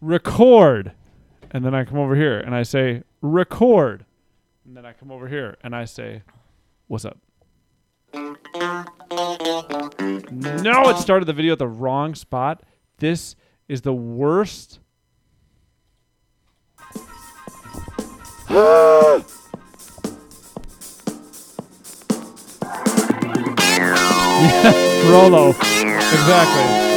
record. And then I come over here and I say, record. And then I come over here and I say, what's up? No, it started the video at the wrong spot. This is the worst. yeah, Rolo. Exactly.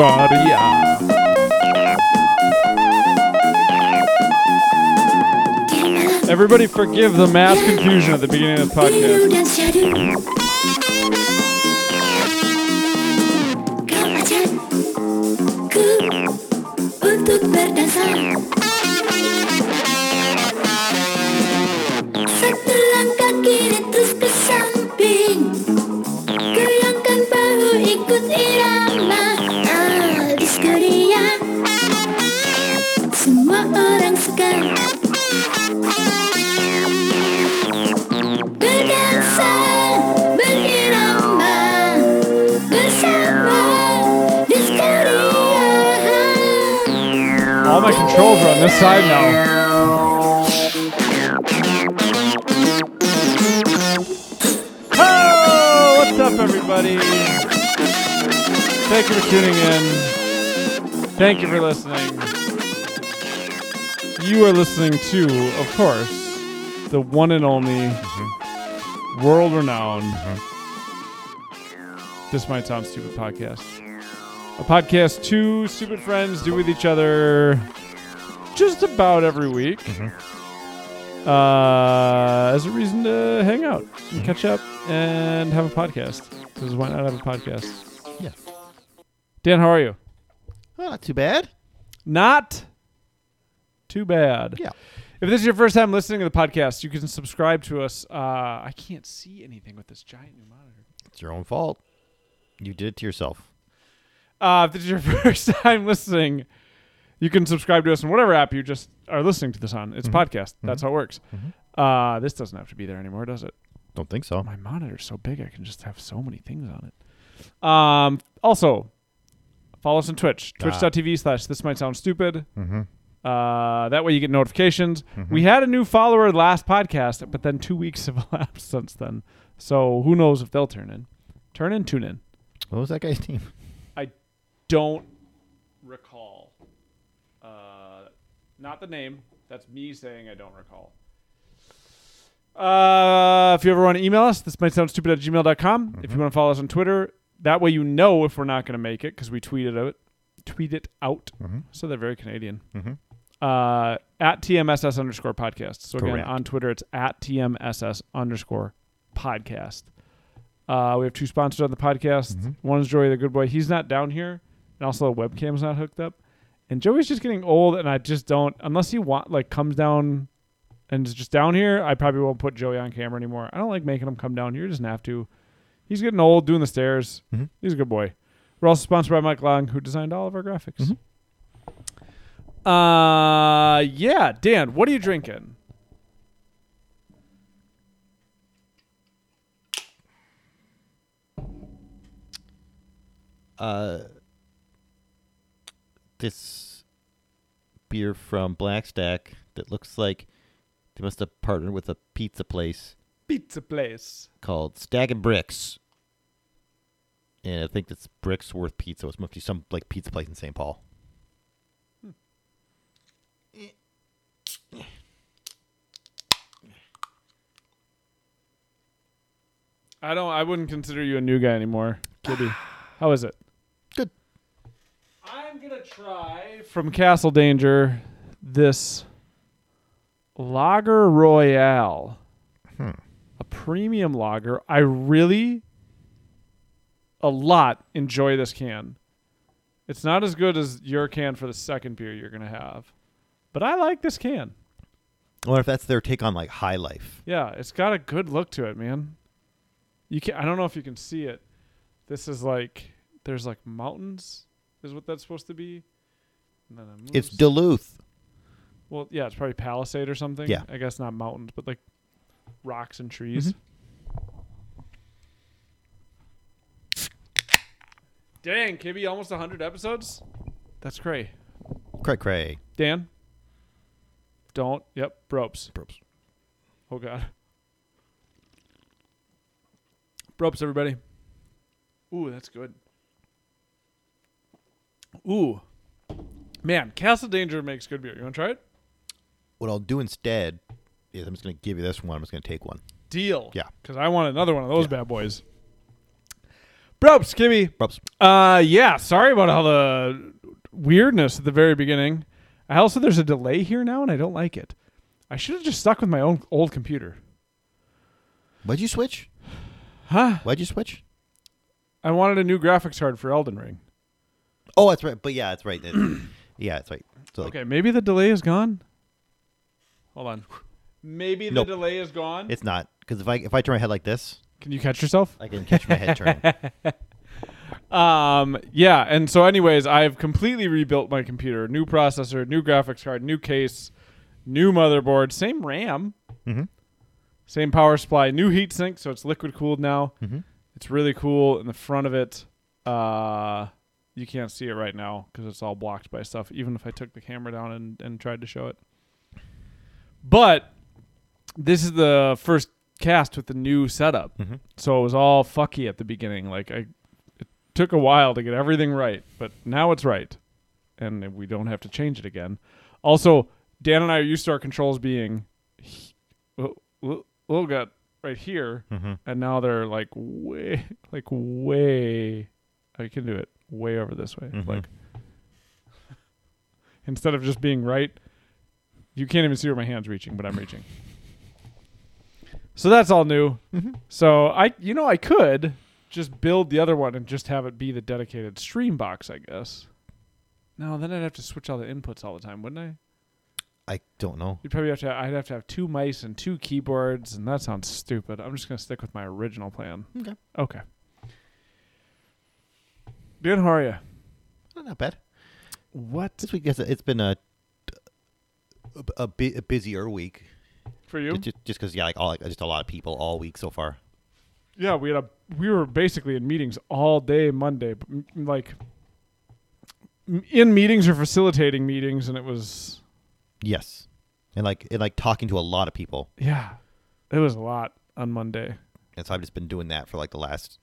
Discordia. Everybody forgive the mass confusion at the beginning of the podcast. My controls are on this side now. Oh, what's up, everybody? Thank you for tuning in. Thank you for listening. You are listening to, of course, the one and only, mm-hmm. world renowned, mm-hmm. This Might Sound Stupid podcast. A podcast two stupid friends do with each other just about every week uh, as a reason to hang out and catch up and have a podcast. Because why not have a podcast? Yeah. Dan, how are you? Oh, not too bad. Not too bad. Yeah. If this is your first time listening to the podcast, you can subscribe to us. Uh, I can't see anything with this giant new monitor. It's your own fault. You did it to yourself. Uh, if this is your first time listening, you can subscribe to us in whatever app you just are listening to this on. It's podcast. That's how it works. Uh, this doesn't have to be there anymore, does it? Don't think so. My monitor's so big, I can just have so many things on it. Um, also, follow us on Twitch, twitch.tv slash this might sound stupid. Mm-hmm. Uh, that way you get notifications. We had a new follower last podcast, but then two weeks have elapsed since then. So who knows if they'll turn in. Turn in, tune in. What was that guy's name? I don't recall. Not the name. That's me saying I don't recall. Uh, if you ever want to email us, this might sound stupid at gmail.com. If you want to follow us on Twitter, that way you know if we're not going to make it because we tweeted out. Tweet it out. Mhm. So they're very Canadian. Mhm. Uh, at TMSS underscore podcast. So again, Correct. on Twitter, it's at TMSS underscore podcast. Uh, we have two sponsors on the podcast. Mhm. One is Joey the Good Boy. He's not down here, and also the webcam's not hooked up. And Joey's just getting old, and I just don't unless he want like comes down and is just down here. I probably won't put Joey on camera anymore. I don't like making him come down here. He doesn't have to. He's getting old, doing the stairs. Mhm. He's a good boy. We're also sponsored by Mike Long, who designed all of our graphics. Mhm. Uh, yeah, Dan, what are you drinking? Uh, this beer from Black Stack that looks like they must have partnered with a pizza place Pizza place. called Stag and Bricks. And I think that's Bricksworth Pizza. It's must be some like pizza place in St. Paul. I don't. I wouldn't consider you a new guy anymore, Kitty. How is it? Good. I'm gonna try from Castle Danger this Lager Royale, Hmm. a premium lager. I really, a lot enjoy this can. It's not as good as your can for the second beer you're gonna have, but I like this can. I wonder if that's their take on like High Life. Yeah, it's got a good look to it, man. You can I don't know if you can see it. This is like there's like mountains is what that's supposed to be. It's. Duluth. well, yeah, it's probably Palisade or something. Yeah. I guess not mountains, but like rocks and trees. Mm-hmm. Dang, Kibby, almost 100 episodes? That's cray. Cray cray. Dan? Don't. Yep, ropes. Probes. Oh, God. Ropes, everybody. Ooh, that's good. Ooh. Man, Castle Danger makes good beer. You want to try it? What I'll do instead is I'm just going to give you this one. I'm just going to take one. Deal. Yeah. Because I want another one of those Yeah. bad boys. Ropes, Kibby. Probes. Uh, yeah. Sorry about all the weirdness at the very beginning. I also there's a delay here now, and I don't like it. I should have just stuck with my own old computer. Why'd you switch? Huh? Why'd you switch? I wanted a new graphics card for Elden Ring. Oh, that's right. But yeah, that's right. It- yeah, that's right. So like, Okay, maybe the delay is gone. Hold on. Maybe the Nope. delay is gone. it's not because if I if I turn my head like this, Can you catch yourself? I can catch my head turning. Um, yeah, and so anyways, I've completely rebuilt my computer. New processor, new graphics card, new case, new motherboard, same RAM, mm-hmm. same power supply, new heatsink, so it's liquid cooled now. Mm-hmm. It's really cool in the front of it. Uh, you can't see it right now because it's all blocked by stuff. Even if I took the camera down and, and tried to show it, but this is the first cast with the new setup, Mm-hmm. so it was all fucky at the beginning. Like I, it took a while to get everything right, but now it's right, and we don't have to change it again. Also, Dan and I are used to our controls being little gut right here, Mm-hmm. and now they're like way, like way. I can do it way over this way, Mhm. like instead of just being right. You can't even see where my hand's reaching, but I'm reaching. So that's all new. Mm-hmm. So I, you know, I could just build the other one and just have it be the dedicated stream box, I guess. No, then I'd have to switch all the inputs all the time, wouldn't I? I don't know. You'd probably have to. I'd have to have two mice and two keyboards, and that sounds stupid. I'm just gonna stick with my original plan. Okay. Okay. Dan, how are you? Oh, Not bad. What This week, it's, it's been a a, bu- a busier week. for you? Just just because yeah, like all like just a lot of people all week so far. Yeah, we had a. We were basically in meetings all day Monday, like in meetings or facilitating meetings, and it was Yes, and like and like talking to a lot of people, yeah, it was a lot on Monday. and so I've just been doing that for like the last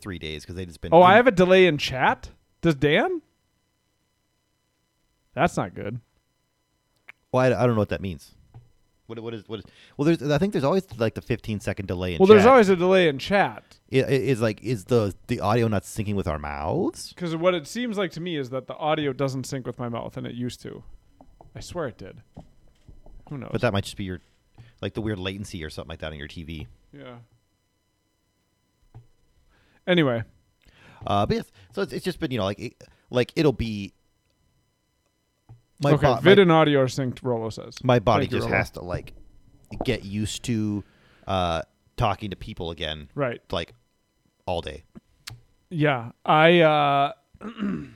three days because they just been. Oh, I have a delay in chat. Does Dan? That's not good. Well, I, I don't know what that means. What what is what is? Well, there's I think there's always like the 15 second delay in Well, chat. there's always a delay in chat. I- i- is like is the the audio not syncing with our mouths? Because what it seems like to me is that the audio doesn't sync with my mouth, and it used to. I swear it did. Who knows? But that might just be your like the weird latency or something like that on your TV. yeah. Anyway, Uh, but yes, so it's, it's just been you know like it, like it'll be. My okay. bo- Vid my, and audio are synced. Rolo says. my body Thank just Rolo. has to like get used to uh talking to people again Right. like all day. Yeah. I. uh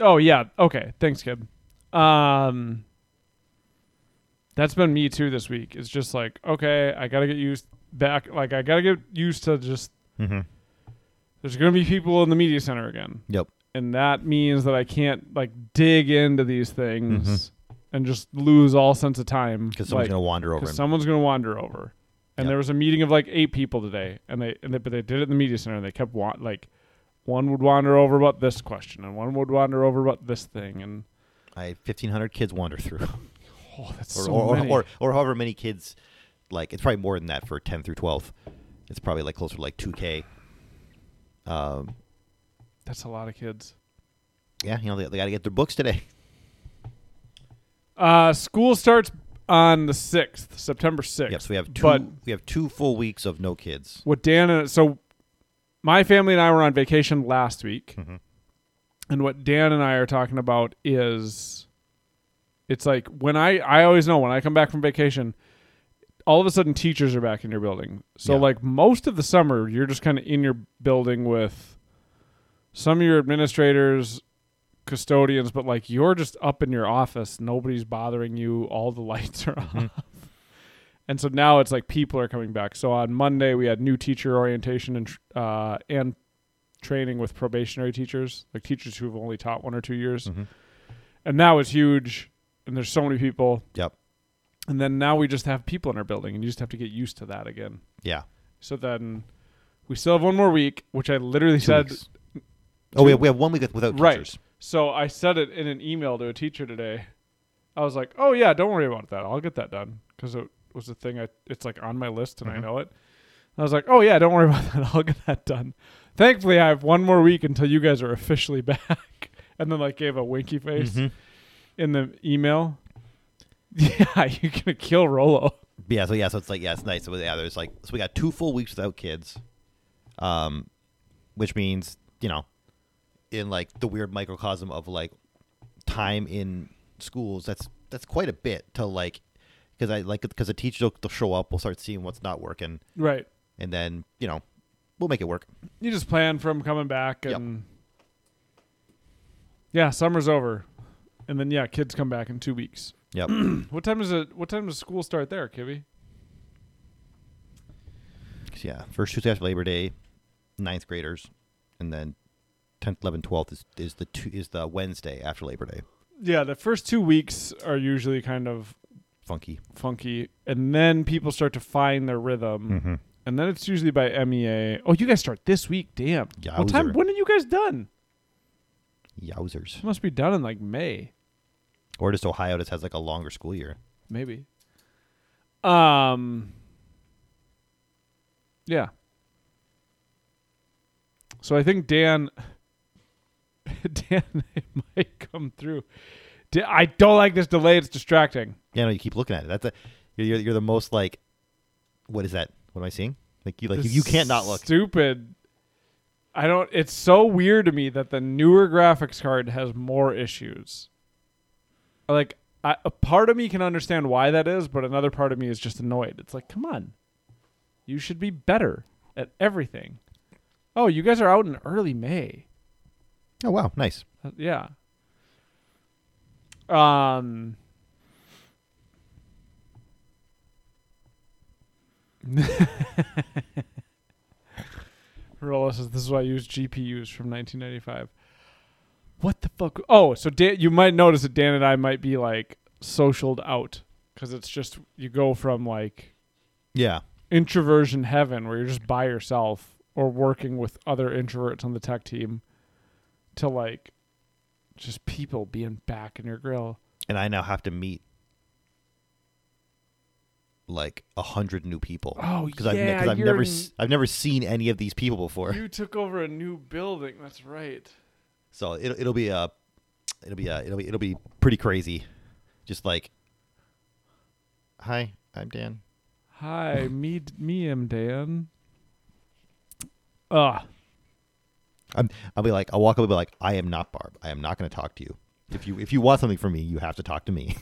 Oh yeah. Okay. Thanks, kid. Um. That's been me too this week. It's just like okay, I gotta get used back. Like I gotta get used to just. Mm-hmm. There's gonna be people in the media center again. Yep. and that means that I can't like dig into these things mm-hmm. and just lose all sense of time Because someone's like, gonna wander over. someone's gonna wander over. And Yep. there was a meeting of like eight people today, and they and they but they did it in the media center, and they kept wa- like one would wander over about this question, and one would wander over about this thing, and I 1,500 kids wander through, oh, that's or, so or, many. or or however many kids. Like it's probably more than that for 10 through 12. It's probably like closer to like 2k. Um, that's a lot of kids. yeah, you know they, they got to get their books today. Uh, school starts on the sixth, September sixth. Yes, we have two. But we have two full weeks of no kids. what Dan and so my family and I were on vacation last week, Mhm. and what Dan and I are talking about is it's like when I I always know when I come back from vacation, all of a sudden teachers are back in your building. So Yeah. like most of the summer, you're just kind of in your building with some of your administrators, custodians, but like you're just up in your office, nobody's bothering you, all the lights are Mm-hmm. off. And so now it's like people are coming back. So on Monday we had new teacher orientation and uh, and training with probationary teachers, like teachers who've only taught one or two years, Mhm. and that was huge. And there's so many people. Yep. And then now we just have people in our building, and you just have to get used to that again. Yeah. So then we still have one more week, which I literally Two said. weeks. Oh, we have, we have one week without Right. teachers. So I said it in an email to a teacher today. I was like, "Oh yeah, don't worry about that. I'll get that done because it was a thing. I it's like on my list and I Mhm. know it." I was like, "Oh yeah, don't worry about that. I'll get that done." Thankfully, I have one more week until you guys are officially back. And then like gave a winky face Mhm. in the email. Yeah, you're gonna kill Rolo. Yeah, so yeah, so it's like yeah, it's nice. So yeah, there's like so we got two full weeks without kids, um, which means you know, in like the weird microcosm of like time in schools, that's that's quite a bit to like because I like because the teachers will they'll show up, we'll start seeing what's not working, Right. and then you know, we'll make it work. You just plan from coming back Yep. and yeah, summer's over, and then yeah, kids come back in two weeks. Yep. What time does it? What time does school start there, Kibby? yeah, first Tuesday after Labor Day, ninth graders, and then tenth, eleventh, twelfth is is the two, is the Wednesday after Labor Day. Yeah, the first two weeks are usually kind of Funky. funky, and then people start to find their rhythm, Mm-hmm. and then it's usually by MEA. Oh, you guys start this week? Damn. What time? When are you guys done? Yowzers. It must be done in like May, Or just Ohio just has like a longer school year. maybe. Um. Yeah. So I think Dan, Dan it might come through. I don't like this delay. It's distracting. Yeah, no, you keep looking at it. That's a you're you're the most like, what is that? What am I seeing? Like you like This you can't not look. Stupid. I don't. It's so weird to me that the newer graphics card has more issues. Like, I, a part of me can understand why that is, but another part of me is just annoyed. It's like, come on, you should be better at everything. Oh, you guys are out in early May. Oh wow, nice. Uh, yeah. Um. Rolla says this is why I use GPUs from 1995. What the fuck? Oh, so Dan, you might notice that Dan and I might be like socialed out because it's just you go from like Yeah. introversion heaven where you're just by yourself or working with other introverts on the tech team to like just people being back in your grill. And I now have to meet like a hundred new people. Oh, because I've yeah, because I've you're never in- s- I've never seen any of these people before. You took over a new building. That's right. So it'll it'll be a it'll be a, it'll be it'll be pretty crazy. Just like, hi, I'm Dan. Hi, me, me, am Dan. Ugh. I'm I'll be like I'll walk up and be like I am not Barb. I am not going to talk to you. If you if you want something from me, you have to talk to me.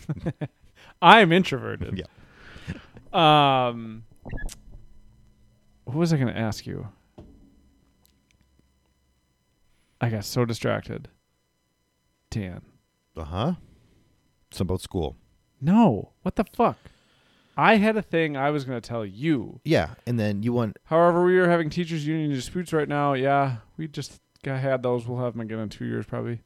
I'm introverted. yeah. Um, what was I going to ask you? I got so distracted. Dan. Uh huh. It's about school. No. What the fuck? I had a thing I was going to tell you. Yeah, and then you want However, we are having teachers union disputes right now. Yeah, we just got had those. We'll have them again in two years probably.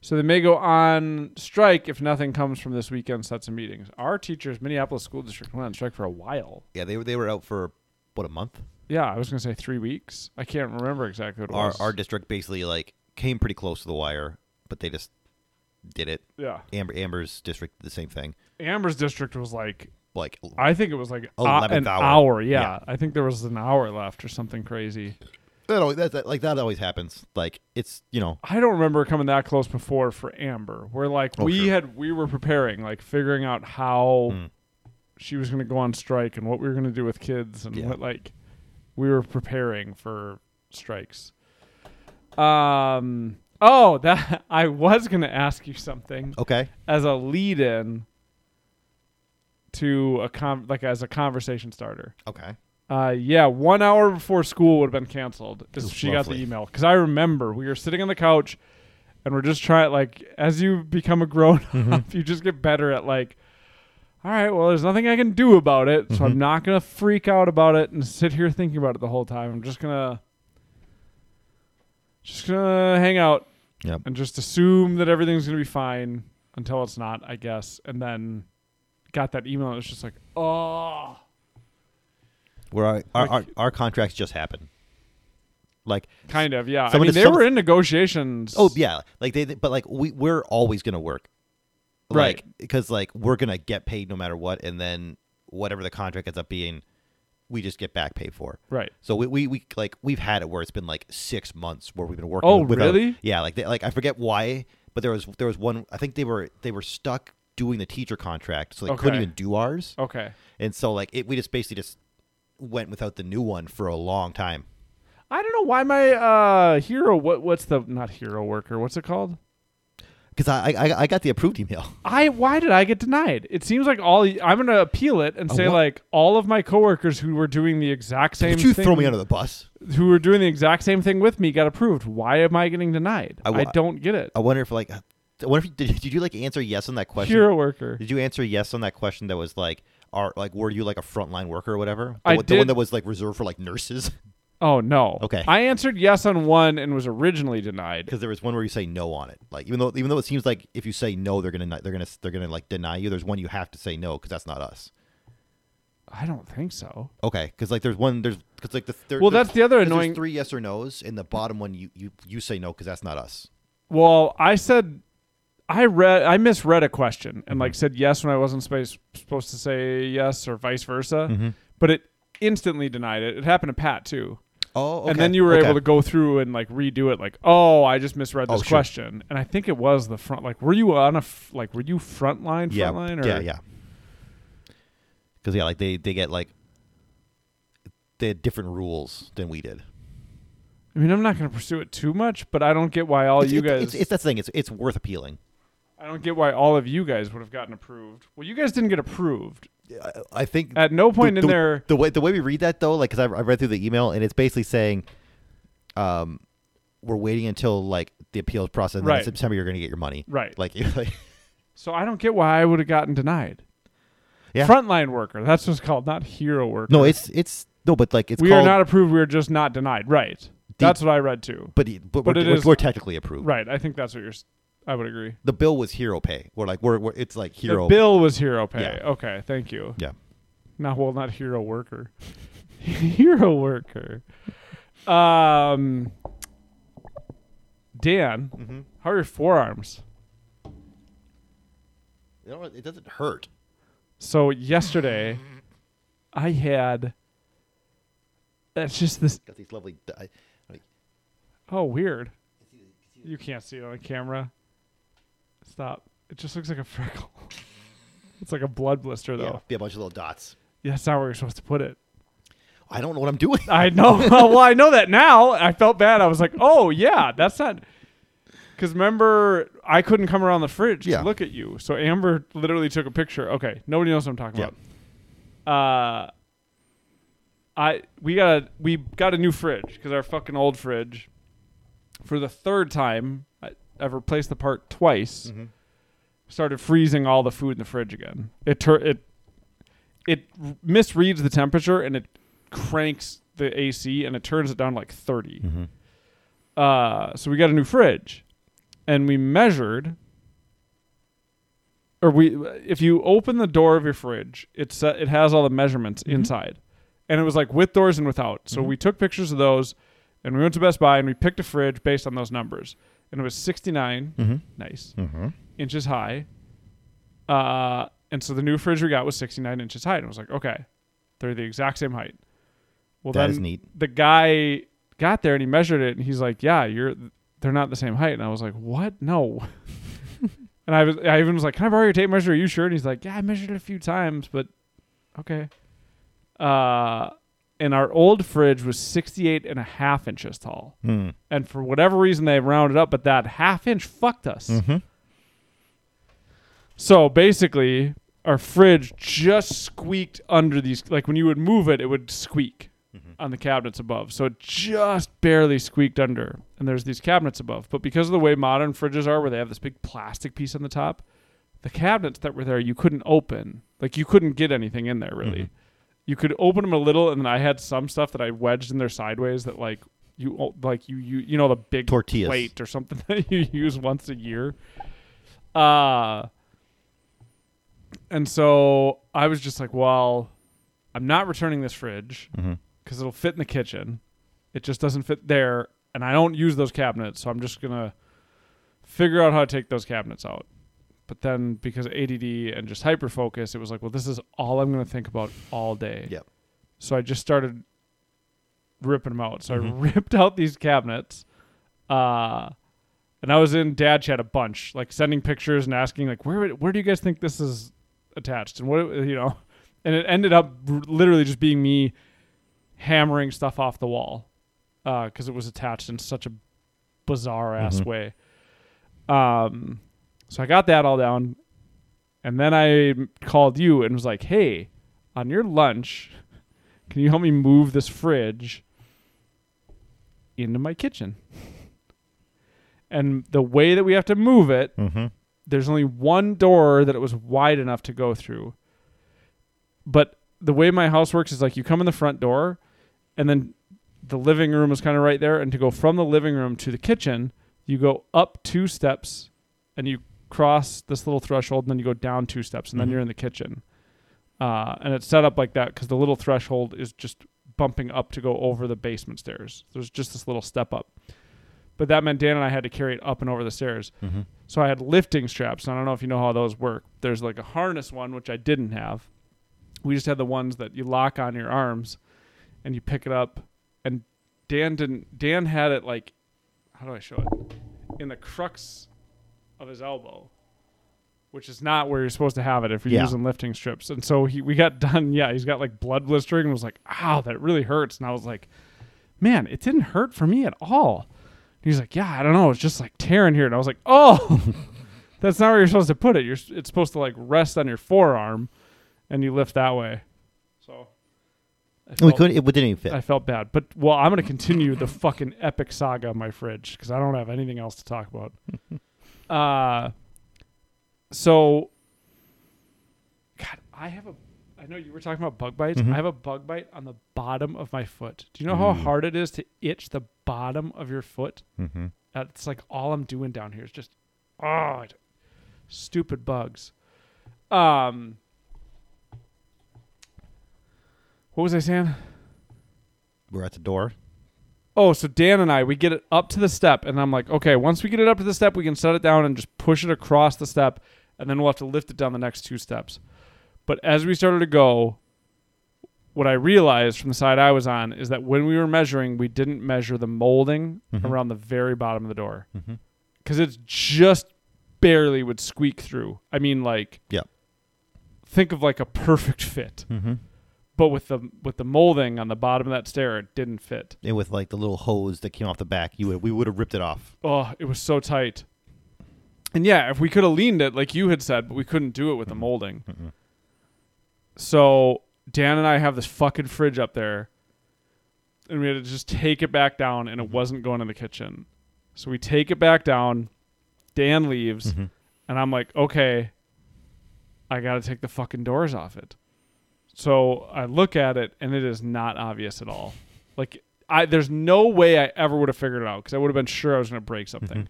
So they may go on strike if nothing comes from this weekend sets of meetings. Our teachers, Minneapolis School District, went on strike for a while. yeah they were they were out for what a month. Yeah, I was gonna say three weeks. I can't remember exactly what it Our was. our district basically like came pretty close to the wire, but they just did it. yeah, Amber Amber's district did the same thing. Amber's district was like Like I think it was like a, 11th an hour. hour. Yeah. Yeah. I think there was an hour left or something crazy. that, always, that, that like that always happens. Like it's you know I don't remember coming that close before for Amber. Where like Oh, we sure. had we were preparing, like figuring out how Mm. she was gonna go on strike and what we were gonna do with kids and Yeah. what like we were preparing for strikes. Um oh that I was gonna ask you something okay. as a lead in to a con like as a conversation starter. Okay. Uh, yeah, one hour before school would have been canceled. She got the email because I remember we were sitting on the couch, and we're just trying like as you become a grown Mm-hmm. up, you just get better at like. All right, well, there's nothing I can do about it, so Mm-hmm. I'm not gonna freak out about it and sit here thinking about it the whole time. I'm just gonna, just gonna hang out Yep. and just assume that everything's gonna be fine until it's not, I guess. And then got that email. And it was just like, oh, Where our our, Like- our, our contracts just happened. Like kind of, yeah. I mean, they some were in negotiations. oh yeah, like they but like we we're always gonna work. Right. Like because like we're gonna get paid no matter what, and then whatever the contract ends up being, we just get back paid for. right. So we, we, we like we've had it where it's been like six months where we've been working. Oh, without- really? Yeah, like they, like I forget why, but there was there was one. I think they were they were stuck doing the teacher contract, so they couldn't even do ours. Okay. And so like it, we just basically just went without the new one for a long time. I don't know why my uh hero. What what's the not hero worker? What's it called? Because I, I I got the approved email. I why did I get denied? It seems like all I'm gonna appeal it and say what? like all of my coworkers who were doing the exact same Did you thing, throw me under the bus? who were doing the exact same thing with me got approved. Why am I getting denied? I I, don't get it. I wonder if like I wonder if did, did you like answer yes on that question? Hero worker. Did you answer yes on that question that was like are like were you like a frontline worker or whatever? The, I the one that was like reserved for like nurses. Oh no. Okay. I answered yes on one and was originally denied. because there was one where you say no on it. Like even though even though it seems like if you say no, they're gonna they're gonna they're gonna like deny you. There's one you have to say no because that's not us. I don't think so. Okay, because like there's one there's because like the there, Well, that's the other annoying- three yes or nos, and the bottom one you you you say no because that's not us. Well, I said I read I misread a question and Mm-hmm. like said yes when I wasn't supposed to say yes or vice versa, Mm-hmm. but it instantly denied it. It happened to Pat too. Oh, And then you were able to go through and like redo it like, "Oh, I just misread Oh, this sure. question." And I think it was the front like were you on a f- like were you frontline yeah frontline or yeah yeah. Because yeah, like they they get like they had different rules than we did. I mean, I'm not going to pursue it too much, but I don't get why all it's, you it's, guys it's, it's that thing. It's it's worth appealing. I don't get why all of you guys would have gotten approved. Well, you guys didn't get approved. I, I think At no point the, in the- there the way the way we read that though, like because I, I read through the email and it's basically saying, um, we're waiting until like the appeals process. And then in Right. September, you're going to get your money. Right. Like, like So I don't get why I would have gotten denied. Yeah. Frontline worker. That's what's called, not hero worker. no, it's it's no, but like it's we called, are not approved. We are just not denied. Right. That's what I read too. but but, but we're, we're, is- we're technically approved. Right. I think that's what you're. I would agree. The bill was hero pay. We're like we're, we're it's like hero. The bill was hero pay. Yeah. Okay. Thank you. Yeah. No, well, not hero worker. hero worker. Um. Dan, Mm-hmm. how are your forearms? You know what? It doesn't hurt. So yesterday, I had. That's just this. Got these lovely. I, I, Oh, weird. You can't see it on camera. Stop. It just looks like a freckle. it's like a blood blister, yeah, though. be a bunch of little dots. Yeah, that's not where you're supposed to put it. I don't know what I'm doing. I know. well, I know that now. I felt bad. I was like, oh yeah, that's not. Because remember, I couldn't come around the fridge Yeah. to look at you, so Amber literally took a picture. Okay, nobody knows what I'm talking Yeah. about. Uh, I we got a we got a new fridge because our fucking old fridge, for the third time, I, I've replaced the part twice. Mm-hmm. Started freezing all the food in the fridge again. It tur- it it misreads the temperature and it cranks the AC and it turns it down like 30. Mm-hmm. Uh, so we got a new fridge, and we measured. Or we, if you open the door of your fridge, it's uh, it has all the measurements inside, and it was like with doors and without. So we took pictures of those, and we went to Best Buy and we picked a fridge based on those numbers, and it was 69, Mm-hmm. nice Mm-hmm. inches high. Uh, and so the new fridge we got was 69 inches high, and I was like, okay, they're the exact same height. Well, That then neat. the guy got there and he measured it, and he's like, yeah, you're they're not the same height, and I was like, what? No. and I was I even was like, can I borrow your tape measure? Are you sure? And he's like, yeah, I measured it a few times, but okay. Uh, and our old fridge was 68 and a half inches tall. Mm. And for whatever reason, they rounded up, but that half inch fucked us. Mm-hmm. So basically, our fridge just squeaked under these. Like when you would move it, it would squeak. on the cabinets above. So it just barely squeaked under. And there's these cabinets above. But because of the way modern fridges are, where they have this big plastic piece on the top, the cabinets that were there you couldn't open. Like you couldn't get anything in there really. Mhm. You could open them a little, and then I had some stuff that I wedged in there sideways that like you like you you you know the big Tortillas. plate or something that you use once a year. Uh and so I was just like, well, I'm not returning this fridge because it'll fit in the kitchen. It just doesn't fit there, and I don't use those cabinets, so I'm just gonna figure out how to take those cabinets out. But then because of ADD and just hyper focus, it was like, well, this is all I'm gonna think about all day. Yep. So I just started ripping them out. So I Mhm. ripped out these cabinets, uh, and I was in dad chat a bunch, like sending pictures and asking like, where where do you guys think this is attached, and what you know, and it ended up r- literally just being me hammering stuff off the wall because it was attached in such a bizarre ass Mhm. way. Um, so I got that all down, and then I called you and was like, "Hey, on your lunch, can you help me move this fridge into my kitchen?" And the way that we have to move it Mm-hmm. there's only one door that it was wide enough to go through. But the way my house works is like you come in the front door and then the living room is kind of right there and to go from the living room to the kitchen, you go up two steps and you cross this little threshold and then you go down two steps and then Mhm. you're in the kitchen. Uh, and it's set up like that because the little threshold is just bumping up to go over the basement stairs. There's just this little step up. But that meant Dan and I had to carry it up and over the stairs. Mm-hmm. So I had lifting straps. I don't know if you know how those work. There's like a harness one, which I didn't have. We just had the ones that you lock on your arms and you pick it up. And Dan didn't, Dan had it like, how do I show it? In the crux of his elbow, which is not where you're supposed to have it if you're Yeah. using lifting strips. And so he, we got done. Yeah, he's got like blood blistering and was like, ow, that really hurts. And I was like, man, it didn't hurt for me at all. He's like, yeah, I don't know. It's just like tearing here. And I was like, oh, that's not where you're supposed to put it. You're it's supposed to like rest on your forearm, and you lift that way. So I We couldn't. It didn't even fit. I felt bad, but well, I'm gonna continue the fucking epic saga of my fridge because I don't have anything else to talk about. uh, so, God, I have a. I know you were talking about bug bites. Mhm. I have a bug bite on the bottom of my foot. Do you know how hard it is to itch the bottom of your foot? mm-hmm. That's like all I'm doing down here is just oh, stupid bugs. Um, what was I saying? We're at the door. Oh, so Dan and I, we get it up to the step, and I'm like, okay, once we get it up to the step, we can set it down and just push it across the step, and then we'll have to lift it down the next two steps. But as we started to go, what I realized from the side I was on is that when we were measuring, we didn't measure the molding Mhm. around the very bottom of the door. Mm-hmm. because it's just barely would squeak through. I mean, like, Yep. think of like a perfect fit, Mm-hmm. But with the with the molding on the bottom of that stair, it didn't fit. And with like the little hose that came off the back, you would we would have ripped it off. Oh, it was so tight. And yeah, if we could have leaned it like you had said, but we couldn't do it with the molding. Mm-mm. So Dan and I have this fucking fridge up there, and we had to just take it back down, and it wasn't going in the kitchen. So we take it back down. Dan leaves. Mhm. And I'm like, okay, I got to take the fucking doors off it. So I look at it and it is not obvious at all. Like I there's no way I ever would have figured it out cuz I would have been sure I was going to break something.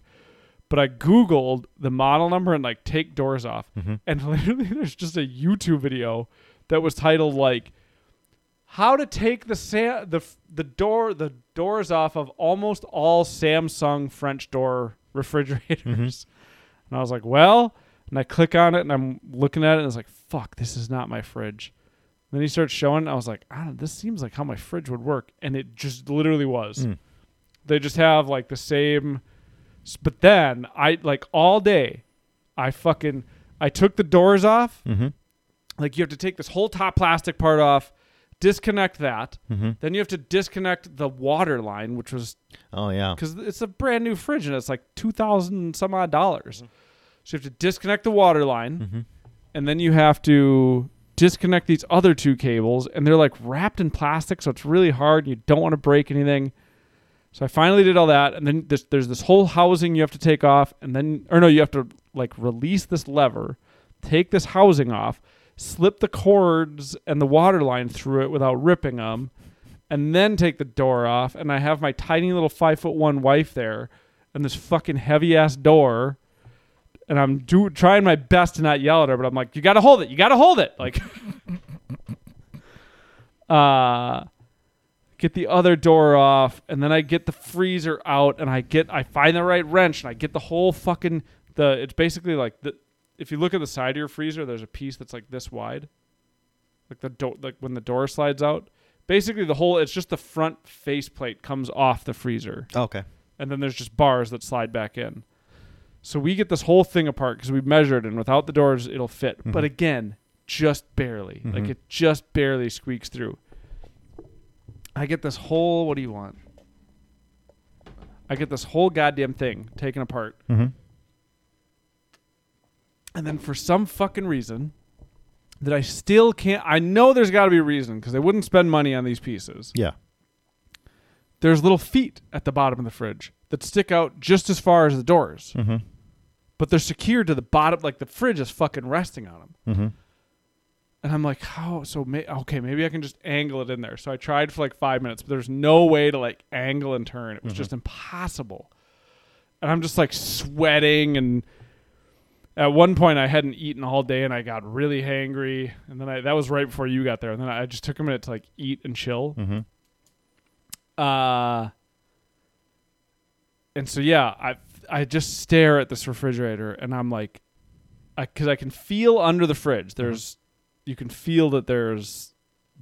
But I googled the model number and like take doors off Mhm. and literally there's just a YouTube video that was titled like how to take the sa- the the door the doors off of almost all Samsung French door refrigerators. And I was like, well, and I click on it and I'm looking at it and it's like, fuck, this is not my fridge. Then he starts showing. I was like, I don't, this seems like how my fridge would work, and it just literally was. Mm. They just have like the same. But then I like all day, I fucking I took the doors off. Mm-hmm. Like you have to take this whole top plastic part off, disconnect that. Mm-hmm. Then you have to disconnect the water line, which was Oh yeah. because it's a brand new fridge and it's like two thousand some odd dollars. So you have to disconnect the water line, Mm-hmm. and then you have to disconnect these other two cables, and they're like wrapped in plastic, so it's really hard. You don't want to break anything. So I finally did all that, and then this, there's this whole housing you have to take off, and then or no, you have to like release this lever, take this housing off, slip the cords and the water line through it without ripping them, and then take the door off. And I have my tiny little five foot one wife there, and this fucking heavy ass door. And I'm do trying my best to not yell at her, but I'm like, you gotta hold it, you gotta hold it, like. uh get the other door off and then I get the freezer out and I get I find the right wrench and I get the whole fucking the it's basically like the if you look at the side of your freezer there's a piece that's like this wide. Like the door like when the door slides out. Basically the whole it's just the front faceplate comes off the freezer Okay. and then there's just bars that slide back in. So we get this whole thing apart because we measured, and without the doors, it'll fit. But Mhm. again, just barely. Like Mhm. it just barely squeaks through. I get this whole. What do you want? I get this whole goddamn thing taken apart, Mm-hmm. and then for some fucking reason that I still can't. I know there's got to be a reason because they wouldn't spend money on these pieces. Yeah. There's little feet at the bottom of the fridge that stick out just as far as the doors. Mm-hmm. But they're secured to the bottom. Like the fridge is fucking resting on them. Mm-hmm. And I'm like, how? So may, okay, maybe I can just angle it in there. So I tried for like five minutes, but there's no way to like angle and turn. It was Mhm. just impossible. And I'm just like sweating. And at one point, I hadn't eaten all day, and I got really hangry. And then I that was right before you got there. And then I just took a minute to like eat and chill. Mm-hmm. Uh and so yeah, I I just stare at this refrigerator and I'm like cuz I can feel under the fridge. There's you can feel that there's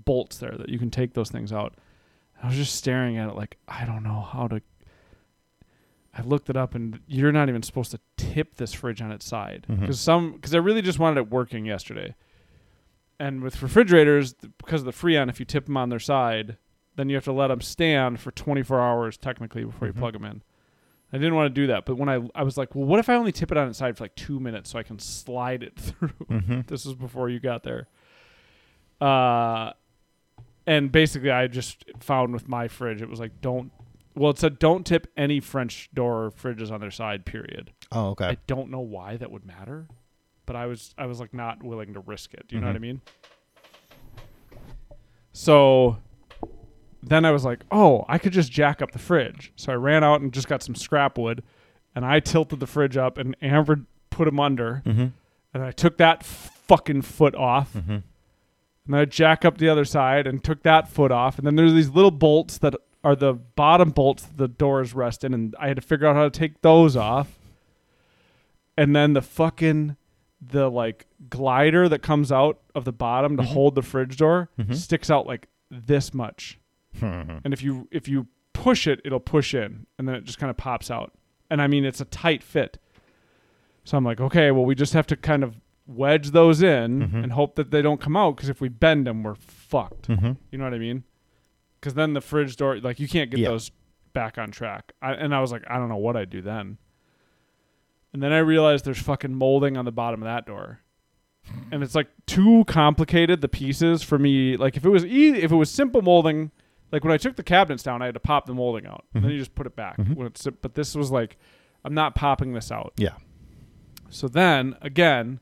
bolts there that you can take those things out. I was just staring at it like I don't know how to I looked it up and you're not even supposed to tip this fridge on its side because some because I really just wanted it working yesterday. And with refrigerators, because of the Freon, if you tip them on their side, then you have to let them stand for 24 hours technically before Mhm. you plug them in. I didn't want to do that, but when I I was like, well, what if I only tip it on its side for like two minutes so I can slide it through? Mm-hmm. this was before you got there. Uh, and basically, I just found with my fridge, it was like don't. Well, it said don't tip any French door fridges on their side. Period. Oh, okay. I don't know why that would matter, but I was I was like not willing to risk it. Do you know what I Mhm. mean? So then I was like, oh, I could just jack up the fridge. So I ran out and just got some scrap wood, and I tilted the fridge up, and Amber put him under, mm-hmm. and I took that fucking foot off, Mm-hmm. and then I jack up the other side and took that foot off, and then there's these little bolts that are the bottom bolts the doors rest in, and I had to figure out how to take those off. And then the fucking the like glider that comes out of the bottom to Mhm. hold the fridge door Mhm. sticks out like this much. Mm-hmm. And if you if you push it, it'll push in, and then it just kind of pops out. And I mean, it's a tight fit. So I'm like, okay, well, we just have to kind of wedge those in Mhm. and hope that they don't come out because if we bend them, we're fucked. Mm-hmm. You know what I mean? Because then the fridge door, like, you can't get Yeah. those back on track. I, and I was like, I don't know what I'd do then. And then I realized there's fucking molding on the bottom of that door. And it's like too complicated the pieces for me. Like if it was easy, if it was simple molding, like when I took the cabinets down, I had to pop the molding out. And then Mhm. you just put it back. Mhm. When it's, but this was like, I'm not popping this out. Yeah. So then again,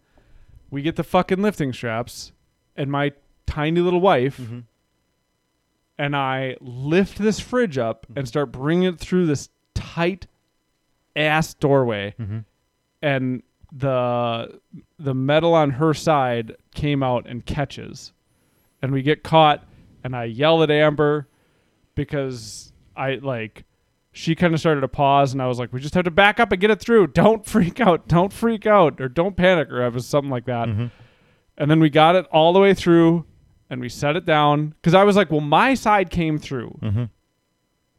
we get the fucking lifting straps, and my tiny little wife Mm-hmm. and I lift this fridge up and start bringing it through this tight ass doorway, Mm-hmm. and the the metal on her side came out and catches, and we get caught, and I yell at Amber because I like. She kind of started to pause, and I was like, "We just have to back up and get it through. Don't freak out. Don't freak out, or don't panic, or it was something like that." Mm-hmm. And then we got it all the way through, and we set it down because I was like, "Well, my side came through." Mm-hmm.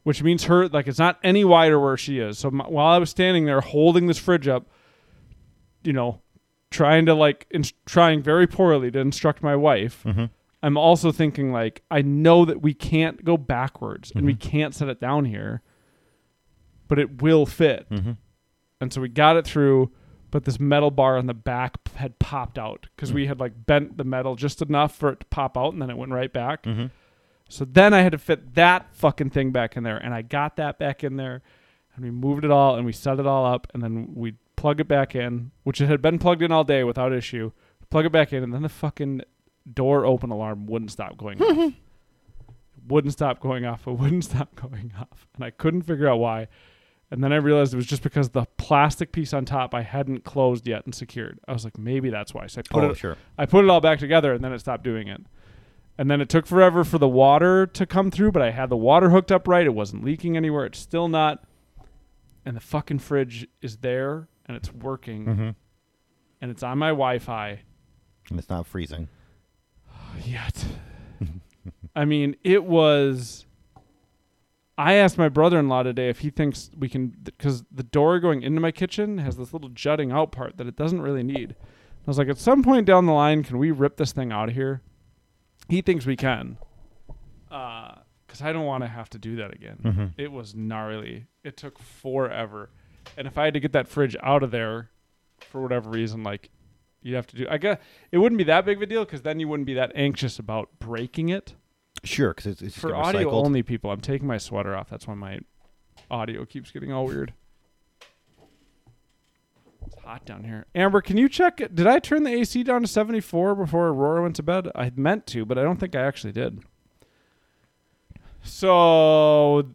which means her like it's not any wider where she is. So my, while I was standing there holding this fridge up, you know, trying to like ins- trying very poorly to instruct my wife, Mm-hmm. I'm also thinking like I know that we can't go backwards and we Mhm. can't set it down here, but it will fit. Mm-hmm. And so we got it through. but this metal bar on the back had popped out because we had like bent the metal just enough for it to pop out, and then it went right back. Mm-hmm. So then I had to fit that fucking thing back in there, and I got that back in there, and we moved it all, and we set it all up, and then we plug it back in, which it had been plugged in all day without issue. Plug it back in, and then the fucking door open alarm wouldn't stop going off. wouldn't stop going off. It wouldn't stop going off, and I couldn't figure out why. And then I realized it was just because the plastic piece on top I hadn't closed yet and secured. I was like, maybe that's why. So I put Oh, it sure. I put it all back together and then it stopped doing it. And then it took forever for the water to come through, but I had the water hooked up right. It wasn't leaking anywhere. It's still not. And the fucking fridge is there and it's working Mm-hmm. and it's on my Wi Fi And it's not freezing. Yet. I mean, it was. I asked my brother in law today if he thinks we can, because the door going into my kitchen has this little jutting out part that it doesn't really need. I was like, at some point down the line, can we rip this thing out of here? He thinks we can. Because I don't want to have to do that again. Mm-hmm. It was gnarly. It took forever. And if I had to get that fridge out of there for whatever reason, like you'd have to do, I guess it wouldn't be that big of a deal because then you wouldn't be that anxious about breaking it. Sure, because it's, it's For audio recycled. only people, I'm taking my sweater off. That's why my audio keeps getting all weird. It's hot down here. Amber, can you check? Did I turn the AC down to 74 before Aurora went to bed? I meant to, but I don't think I actually did. So,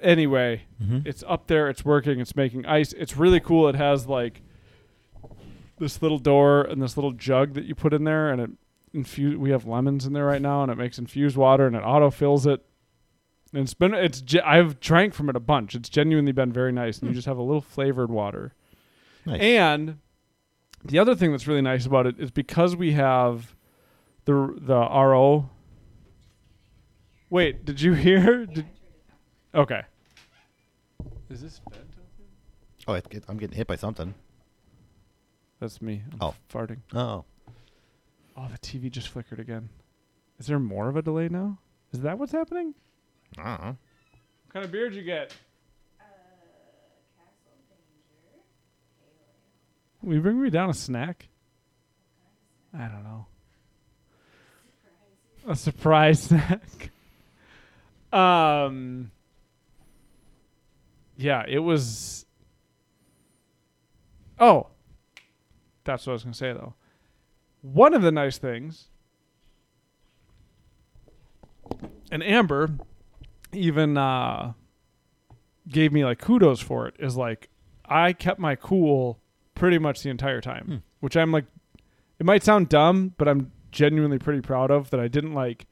anyway, Mhm. it's up there. It's working. It's making ice. It's really cool. It has like this little door and this little jug that you put in there, and it infuse. We have lemons in there right now, and it makes infused water, and it auto fills it. And it's been it's I've drank from it a bunch. It's genuinely been very nice, and you hmm. just have a little flavored water. Nice. And the other thing that's really nice about it is because we have the the RO. Wait, did you hear? Did, okay. Is this vent open? oh, it, it, I'm getting hit by something. That's me. I'm Oh. farting. Oh. Oh, the TV just flickered again. Is there more of a delay now? Is that what's happening? I don't. What kind of beard did you get? Will you bring me down a snack? I don't know. A surprise snack. Um. Yeah, it was. Oh, that's what I was gonna say though. One of the nice things, and Amber even uh, gave me like kudos for it. Is like I kept my cool pretty much the entire time, Hmm. which I'm like. It might sound dumb, but I'm genuinely pretty proud of that. I didn't like.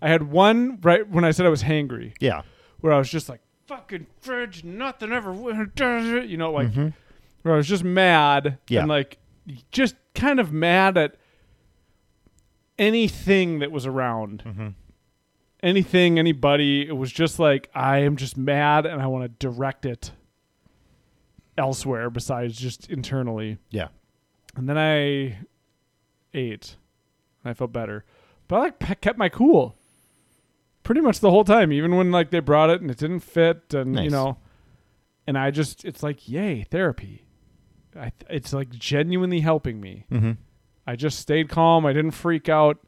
I had one right when I said I was hangry, Yeah. where I was just like, "Fucking fridge, nothing ever does it," you know, like Mhm. where I was just mad Yeah. and like just kind of mad at anything that was around. Mhm. Anything, anybody. It was just like I am just mad and I want to direct it elsewhere besides just internally. Yeah. And then I ate and I felt better. But I like pe- kept my cool pretty much the whole time, even when like they brought it and it didn't fit and you know and I just it's like yay, therapy. I th- it's like genuinely helping me. Mm-hmm. I just stayed calm. I didn't freak out.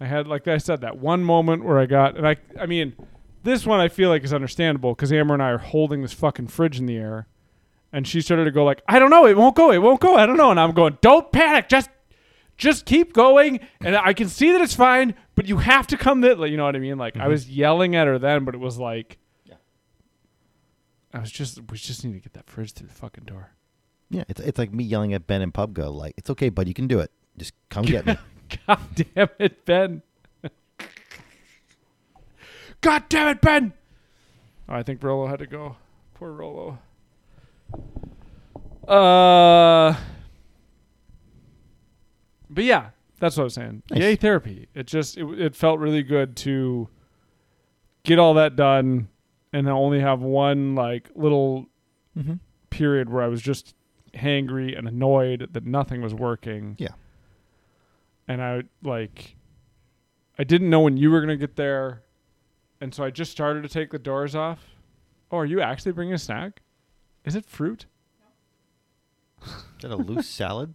I had, like I said, that one moment where I got, and I, I mean, this one I feel like is understandable because Amber and I are holding this fucking fridge in the air, and she started to go like, I don't know, it won't go, it won't go, I don't know, and I'm going, don't panic, just, just keep going, and I can see that it's fine, but you have to come that, you know what I mean? Like I Mhm. was yelling at her then, but it was like, Yeah. I was just, we just need to get that fridge through the fucking door. Yeah. It's it's like me yelling at Ben and PUBG, like, it's okay, bud, you can do it. Just come get me. God damn it, Ben. God damn it, Ben. Oh, I think Rolo had to go. Poor Rolo. Uh, but yeah, that's what I was saying. Nice. Yay, therapy. It just it, it felt really good to get all that done and only have one like little mm-hmm. period where I was just hangry and annoyed that nothing was working. Yeah. And I like I didn't know when you were going to get there. And so I just started to take the doors off. Oh, are you actually bringing a snack? Is it fruit? Is that a loose salad?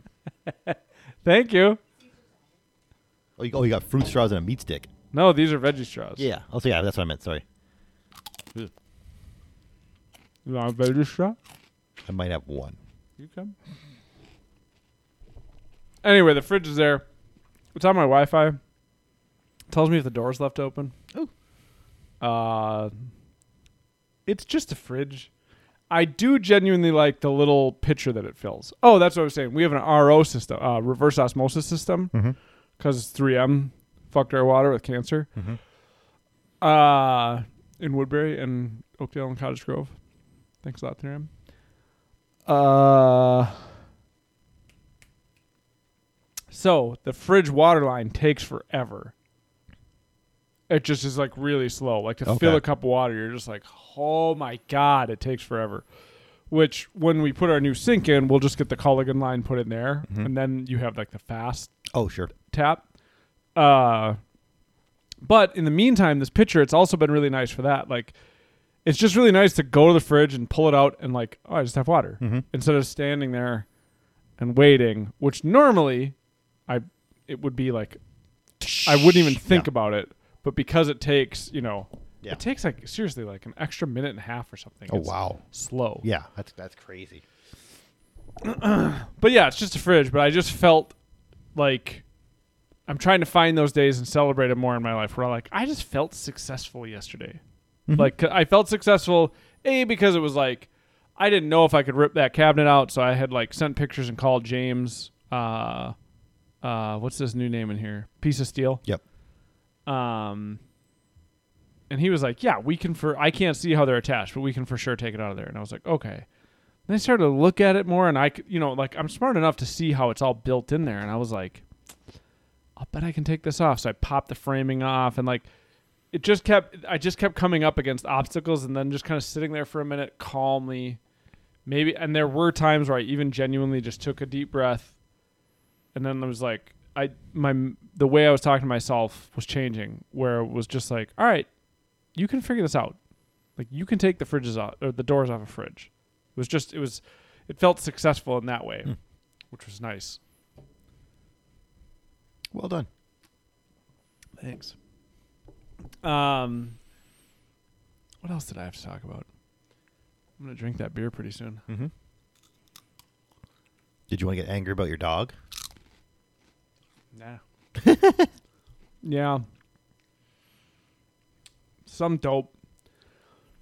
Thank you. Oh you, oh, you got fruit straws and a meat stick. No, these are veggie straws. Yeah. Oh, so yeah, that's what I meant. Sorry. You want a veggie straw? I might have one. You come. Anyway, the fridge is there. It's on my Wi-Fi. Tells me if the door's left open. Oh. Uh, it's just a fridge. I do genuinely like the little pitcher that it fills. Oh, that's what I was saying. We have an RO system, uh, reverse osmosis system, because 3M fucked our water with cancer. Mhm. Uh, in Woodbury and Oakdale and Cottage Grove. Thanks a lot, 3M. Uh, so the fridge water line takes forever. It just is like really slow. Like to fill a cup of water, you're just like, oh my god, it takes forever. Which when we put our new sink in, we'll just get the Culligan line put in there, Mhm. and then you have like the fast Oh, sure. tap. Uh, but in the meantime, this pitcher, it's also been really nice for that. Like, it's just really nice to go to the fridge and pull it out and like, oh, I just have water Mhm. instead of standing there and waiting. Which normally, I it would be like, I wouldn't even think Yeah. about it. But because it takes, you know, Yeah. it takes like seriously like an extra minute and a half or something. Oh It's wow. slow. Yeah, that's that's crazy. But yeah, it's just a fridge. But I just felt like I'm trying to find those days and celebrate it more in my life where I like I just felt successful yesterday. Mhm. Like I felt successful a because it was like I didn't know if I could rip that cabinet out, so I had like sent pictures and called James. Uh, uh, what's this new name in here? Piece of steel. Yep. Um, and he was like, "Yeah, we can for I can't see how they're attached, but we can for sure take it out of there." And I was like, "Okay." Then I started to look at it more, and I, you know, like I'm smart enough to see how it's all built in there, and I was like, "I'll bet I can take this off." So I popped the framing off, and like, it just kept, I just kept coming up against obstacles, and then just kind of sitting there for a minute, calmly, maybe. And there were times where I even genuinely just took a deep breath, and then I was like, I my the way I was talking to myself was changing, where it was just like, "All right, you can figure this out. Like you can take the fridges out or the doors off a fridge." It was just it was it felt successful in that way, Hmm. which was nice. Well done. Thanks. Um what else did I have to talk about? I'm going to drink that beer pretty soon. Mm-hmm. Did you want to get angry about your dog? Nah. yeah. Some dope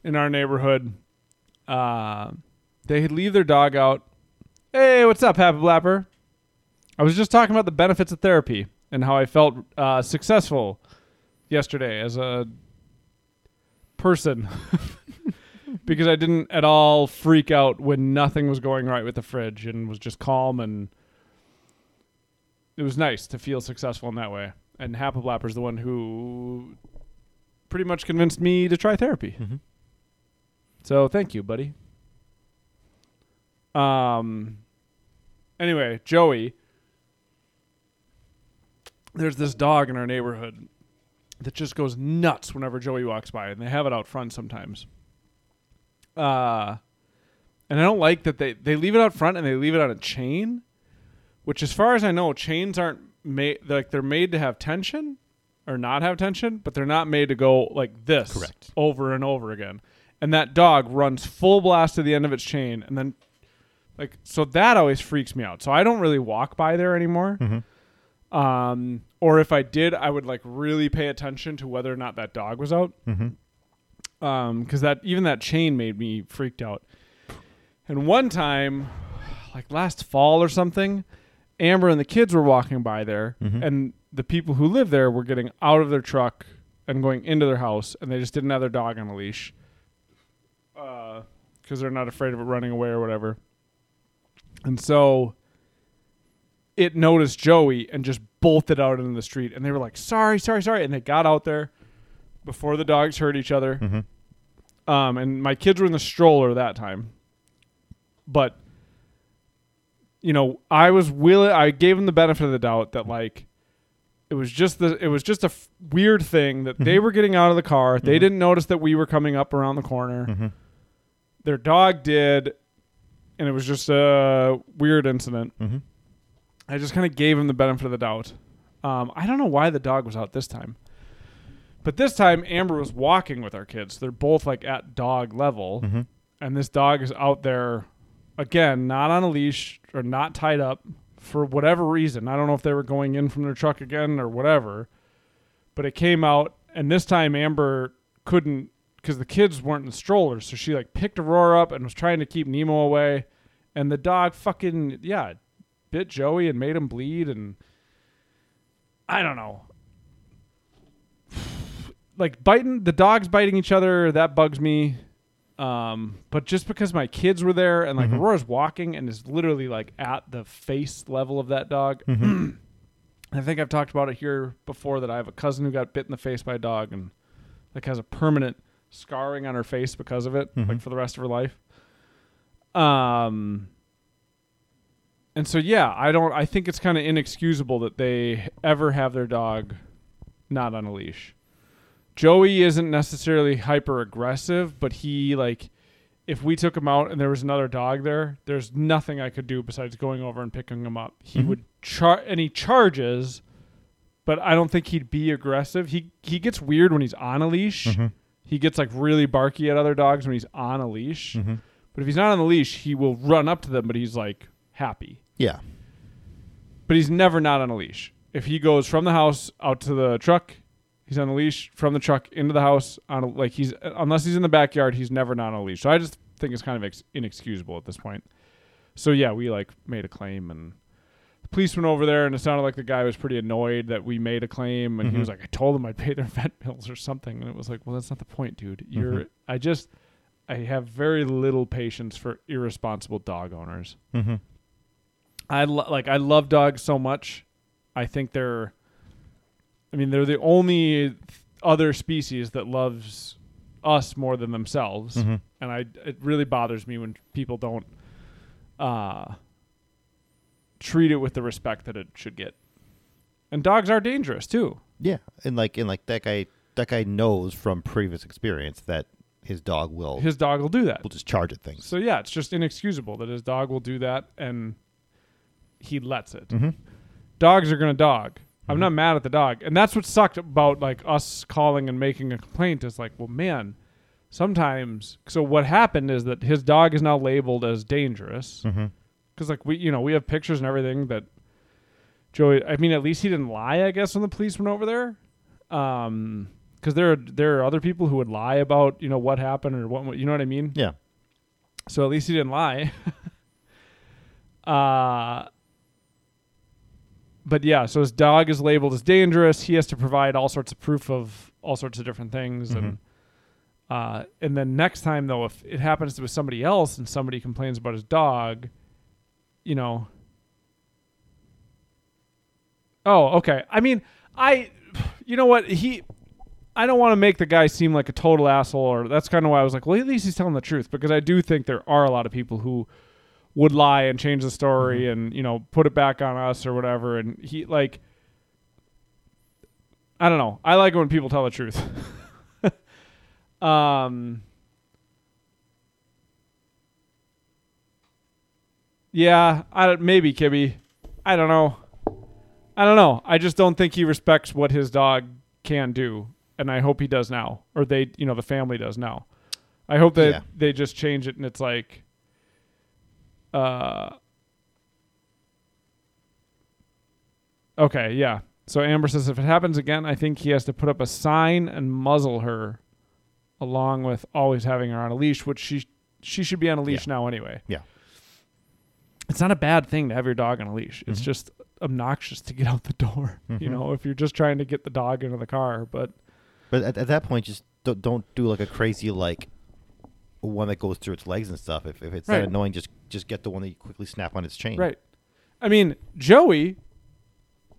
in our neighborhood. Uh, they leave their dog out. Hey, what's up, Happy Blapper? I was just talking about the benefits of therapy and how I felt uh, successful yesterday as a person because I didn't at all freak out when nothing was going right with the fridge and was just calm and it was nice to feel successful in that way. And Happy is the one who pretty much convinced me to try therapy. Mhm. So thank you, buddy. Um. Anyway, Joey. There's this dog in our neighborhood that just goes nuts whenever Joey walks by, and they have it out front sometimes. Uh, and I don't like that they they leave it out front and they leave it on a chain, which, as far as I know, chains aren't made like they're made to have tension or not have tension, but they're not made to go like this Correct. over and over again. And that dog runs full blast to the end of its chain, and then like so that always freaks me out. So I don't really walk by there anymore. Mm-hmm. Um, or if I did, I would like really pay attention to whether or not that dog was out. Mm-hmm. Um, because that even that chain made me freaked out. And one time, like last fall or something, Amber and the kids were walking by there, Mhm. and the people who live there were getting out of their truck and going into their house, and they just didn't have their dog on a leash, because they're not afraid of it running away or whatever. And so it noticed Joey and just bolted out into the street, and they were like, "Sorry, sorry, sorry," and they got out there before the dogs hurt each other. Mm-hmm. Um, and my kids were in the stroller that time. But you know, I was willing. I gave them the benefit of the doubt that like it was just the it was just a f- weird thing that they Mhm. were getting out of the car. They Mhm. didn't notice that we were coming up around the corner. Mm-hmm. Their dog did, and it was just a weird incident. I just kind of gave him the benefit of the doubt. Um, I don't know why the dog was out this time, but this time Amber was walking with our kids. They're both like at dog level, Mm-hmm. and this dog is out there again, not on a leash or not tied up for whatever reason. I don't know if they were going in from their truck again or whatever, but it came out, and this time Amber couldn't because the kids weren't in the stroller, so she like picked Aurora up and was trying to keep Nemo away, and the dog fucking yeah bit Joey and made him bleed, and I don't know. Like biting the dogs biting each other that bugs me. Um, but just because my kids were there and like Mhm. Aurora's walking and is literally like at the face level of that dog. Mm-hmm. I think I've talked about it here before that I have a cousin who got bit in the face by a dog and like has a permanent scarring on her face because of it, like Mhm. for the rest of her life. Um and so yeah, I don't I think it's kind of inexcusable that they ever have their dog not on a leash. Joey isn't necessarily hyper aggressive, but he like if we took him out and there was another dog there, there's nothing I could do besides going over and picking him up. He Mhm. would char and he charges, but I don't think he'd be aggressive. He he gets weird when he's on a leash. Mm-hmm. He gets like really barky at other dogs when he's on a leash. Mm-hmm. But if he's not on the leash, he will run up to them, but he's like happy. Yeah. But he's never not on a leash. If he goes from the house out to the truck, he's on a leash. From the truck into the house on a, like he's unless he's in the backyard, he's never not on a leash. So I just think it's kind of ex- inexcusable at this point. So yeah, we like made a claim and the police went over there and it sounded like the guy was pretty annoyed that we made a claim and he Mhm. was like, I told him I'd pay their vet bills or something and it was like, well, that's not the point, dude. You're Mhm. I just I have very little patience for irresponsible dog owners. Mm-hmm. I lo- like I love dogs so much. I think they're I mean they're the only other species that loves us more than themselves. Mm-hmm. And I it really bothers me when people don't uh treat it with the respect that it should get. And dogs are dangerous too. Yeah, and like and like that guy that guy knows from previous experience that his dog will His dog will do that. will just charge at things. So yeah, it's just inexcusable that his dog will do that and he lets it. Mm-hmm. dogs are gonna dog. I'm Mhm. not mad at the dog, and that's what sucked about like us calling and making a complaint. Is like, well, man, sometimes. So what happened is that his dog is now labeled as dangerous Mm-hmm. because like we, you know, we have pictures and everything that Joey. I mean, at least he didn't lie. I guess when the police went over there, um, because there are there are other people who would lie about you know what happened or what you know what I mean. Yeah. So at least he didn't lie. uh but yeah, so his dog is labeled as dangerous. He has to provide all sorts of proof of all sorts of different things and uh and then next time though if it happens to somebody else and somebody complains about his dog, you know Oh, okay. I mean, I you know what? He I don't want to make the guy seem like a total asshole, or that's kind of why I was like, well, at least he's telling the truth because I do think there are a lot of people who would lie and change the story and you know put it back on us or whatever. And he like, I don't know. I like it when people tell the truth. um. Yeah, I don't- maybe Kibby. I don't know. I don't know. I just don't think he respects what his dog can do, and I hope he does now, or they, you know, the family does now. I hope that Yeah. they just change it, and it's like, uh, okay, yeah. So Amber says if it happens again, I think he has to put up a sign and muzzle her, along with always having her on a leash, which she she should be on a leash now anyway. Yeah. It's not a bad thing to have your dog on a leash. It's Mhm. just obnoxious to get out the door. You Mhm. know, if you're just trying to get the dog into the car, but But at, at that point, just don't, don't do like a crazy like one that goes through its legs and stuff. If, if it's Right. that annoying, just just get the one that you quickly snap on its chain. right. I mean, Joey,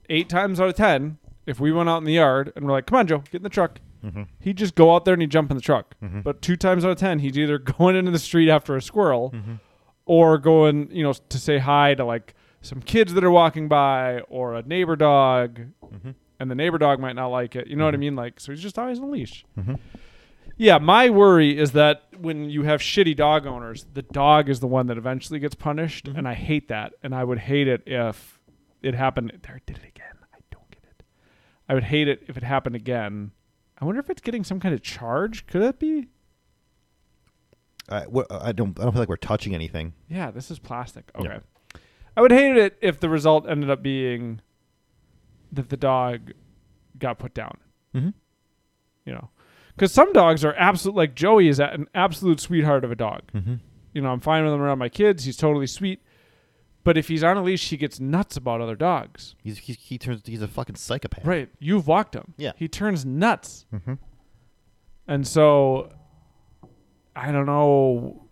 eight times out of ten, if we went out in the yard and we're like, "Come on, Joe, get in the truck," Mm-hmm. he'd just go out there and he'd jump in the truck. Mhm. But two times out of ten, he's either going into the street after a squirrel Mm-hmm. or going, you know, to say hi to like some kids that are walking by or a neighbor dog, Mm-hmm. and the neighbor dog might not like it. You know what I Mhm. mean? Like, so he's just always on a leash. Yeah, my worry is that when you have shitty dog owners, the dog is the one that eventually gets punished, Mm-hmm. and I hate that. And I would hate it if it happened. There, did it again. I don't get it. I would hate it if it happened again. I wonder if it's getting some kind of charge. Could it be? I, don't. I don't feel like we're touching anything. Yeah, this is plastic. Yeah. Okay. I would hate it if the result ended up being that the dog got put down. Mm-hmm. You know, because some dogs are absolute. Like Joey is an absolute sweetheart of a dog. Mm-hmm. You know, I'm fine with him around my kids. He's totally sweet. But if he's on a leash, he gets nuts about other dogs. He's, he's he turns. He's a fucking psychopath. Right. You've walked him. Yeah. He turns nuts. Mm-hmm. And so I don't know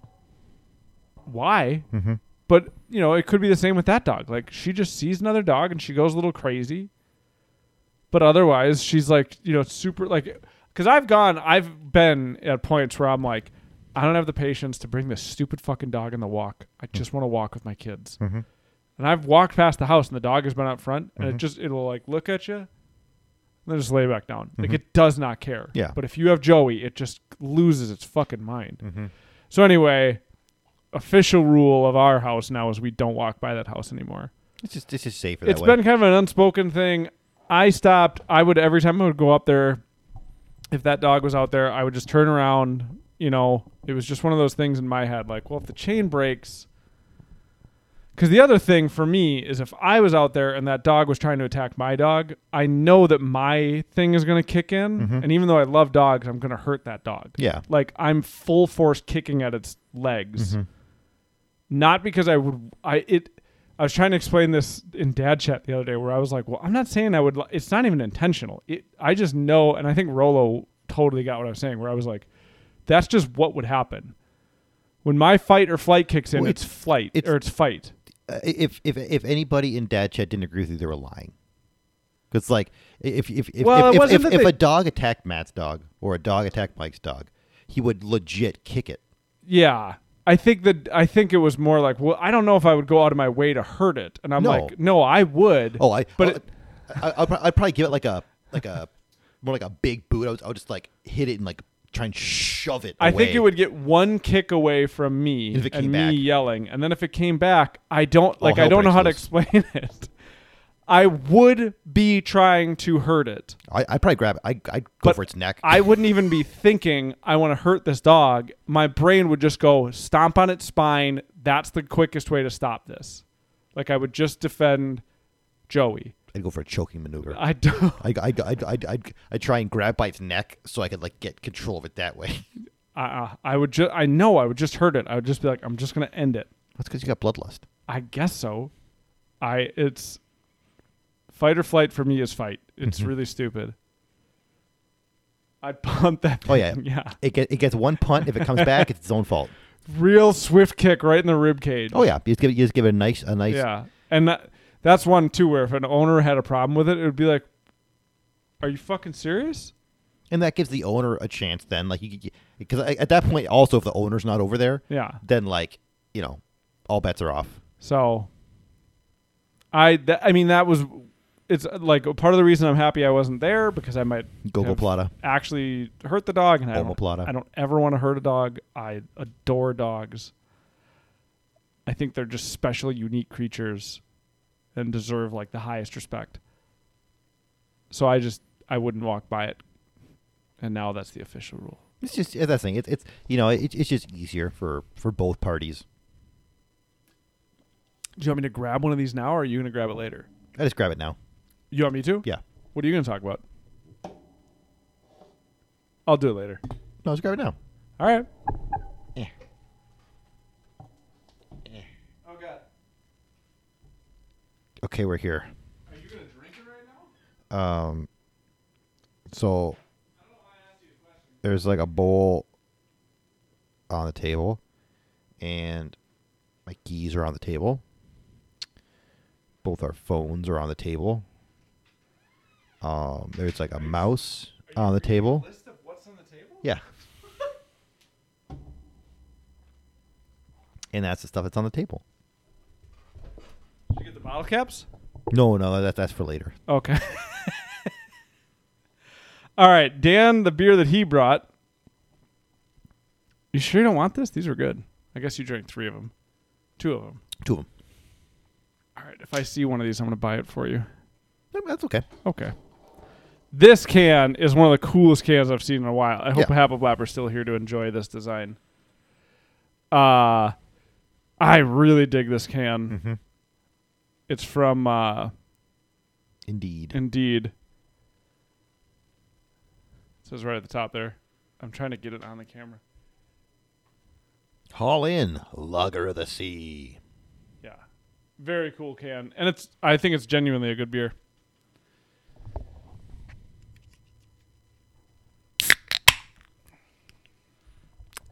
why, Mm-hmm. but you know, it could be the same with that dog. Like she just sees another dog and she goes a little crazy. But otherwise, she's like, you know, super like cuz I've gone I've been at points where I'm like I don't have the patience to bring this stupid fucking dog in the walk. I just want to walk with my kids. Mm-hmm. And I've walked past the house and the dog has been out front and it Mhm. just it'll like look at you and then just lay back down. Like Mhm. it does not care. Yeah. But if you have Joey, it just loses its fucking mind. Mm-hmm. So anyway, official rule of our house now is we don't walk by that house anymore. It's just it's just safer. It's been kind of an unspoken thing. I stopped. I would every time I would go up there, if that dog was out there, I would just turn around. You know, it was just one of those things in my head, like, well, if the chain breaks. Because the other thing for me is if I was out there and that dog was trying to attack my dog, I know that my thing is going to kick in. Mhm. And even though I love dogs, I'm going to hurt that dog. yeah. Like I'm full force kicking at its legs Mhm. not because I would I it I was trying to explain this in dad chat the other day where I was like, well, I'm not saying I would li- it's not even intentional. It I just know and I think Rolo totally got what I was saying where I was like that's just what would happen. When my fight or flight kicks in, Well, it's, it's- flight it's- or it's fight. Uh, if if if anybody in dad chat didn't agree with you, they were lying. Because like if if if Well, if, if, if, they- a dog attacked Matt's dog or a dog attacked Mike's dog, he would legit kick it. Yeah. I think that I think it was more like, well, I don't know if I would go out of my way to hurt it. And I'm No. like, no, I would. Oh, I But I, it- I, I'd, I'd probably give it like a like a more like a big boot. I would, I would just like hit it and like try and shove it. I think away. it would get one kick away from me If it and came me back. yelling, and then if it came back, I don't like. I hell don't know breaks how to loose. explain it. I would be trying to hurt it. I I'd probably grab it. I I'd go But for its neck. I wouldn't even be thinking I want to hurt this dog. My brain would just go stomp on its spine. That's the quickest way to stop this. Like I would just defend Joey. I'd go for a choking maneuver. I don't. I I I I'd, I'd, I'd try and grab by its neck so I could like get control of it that way. I, uh, I would just. I know I would just hurt it. I would just be like, I'm just gonna end it. That's because you got bloodlust. I guess so. I it's fight or flight for me is fight. It's Mhm. really stupid. I'd punt that. Oh, yeah. yeah. It get, it gets one punt. If it comes back, it's its own fault. Real swift kick right in the rib cage. Oh yeah, you just give it, you just give it a nice a nice. Yeah, and that, that's one too where if an owner had a problem with it, it would be like, "Are you fucking serious?" And that gives the owner a chance. Then like you because at that point also if the owner's not over there, Yeah. then like you know all bets are off. So, I that, I mean that was it's uh, like part of the reason I'm happy I wasn't there because I might Gogoplata. actually hurt the dog, and I don't, Omoplata. I don't ever want to hurt a dog. I adore dogs. I think they're just special, unique creatures, and deserve like the highest respect. So I just I wouldn't walk by it, and now that's the official rule. It's just that's the thing. It's it's you know it, it's just easier for for both parties. Do you want me to grab one of these now, or are you gonna grab it later? I just grab it now. You want me to? Yeah. What are you gonna talk about? I'll do it later. No, let's grab it now. All right. Eh. Oh God. Okay, we're here. Are you gonna drink it right now? Um. So there's like a bowl on the table, and my keys are on the table. Both our phones are on the table. Um, there's like a mouse on the table. List of what's on the table? Yeah. and that's the stuff that's on the table. Did you get the bottle caps? No, no, that, that's for later. Okay. All right, Dan, the beer that he brought You sure you don't want this? These are good. I guess you drank three of them. Two of them. Two of them. All right. If I see one of these, I'm going to buy it for you. That's okay. Okay. This can is one of the coolest cans I've seen in a while. I hope Yeah. Apple Blapper's still here to enjoy this design. Uh I really dig this can. Mm-hmm. It's from uh Indeed. Indeed. It says right at the top there. I'm trying to get it on the camera. Haul in Lager of the Sea. Yeah. Very cool can. And it's I think it's genuinely a good beer.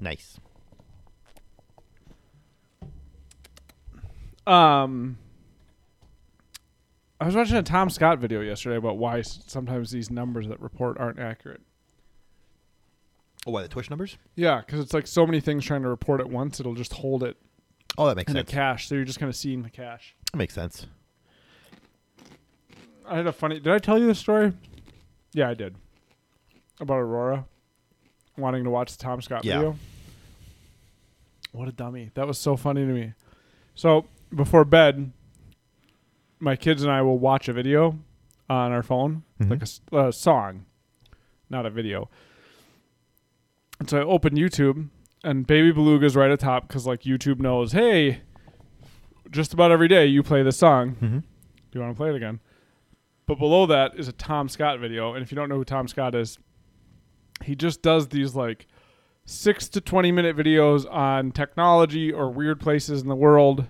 Nice. Um, I was watching a Tom Scott video yesterday about why sometimes these numbers that report aren't accurate. Oh, why the Twitch numbers? Yeah, because it's like so many things trying to report at once, it'll just hold it Oh, that makes in a sense. cache. So you're just kind of seeing the cache. That makes sense. I had a funny. Did I tell you this story? Yeah, I did. About Aurora wanting to watch the Tom Scott Yeah. video. What a dummy! That was so funny to me. So before bed, my kids and I will watch a video on our phone, Mhm. like a song, not a video. And so I open YouTube, and Baby Beluga's right at top because like YouTube knows, hey, just about every day you play this song. Mm-hmm. Do you want to play it again? But below that is a Tom Scott video, and if you don't know who Tom Scott is, he just does these like six to twenty minute videos on technology or weird places in the world,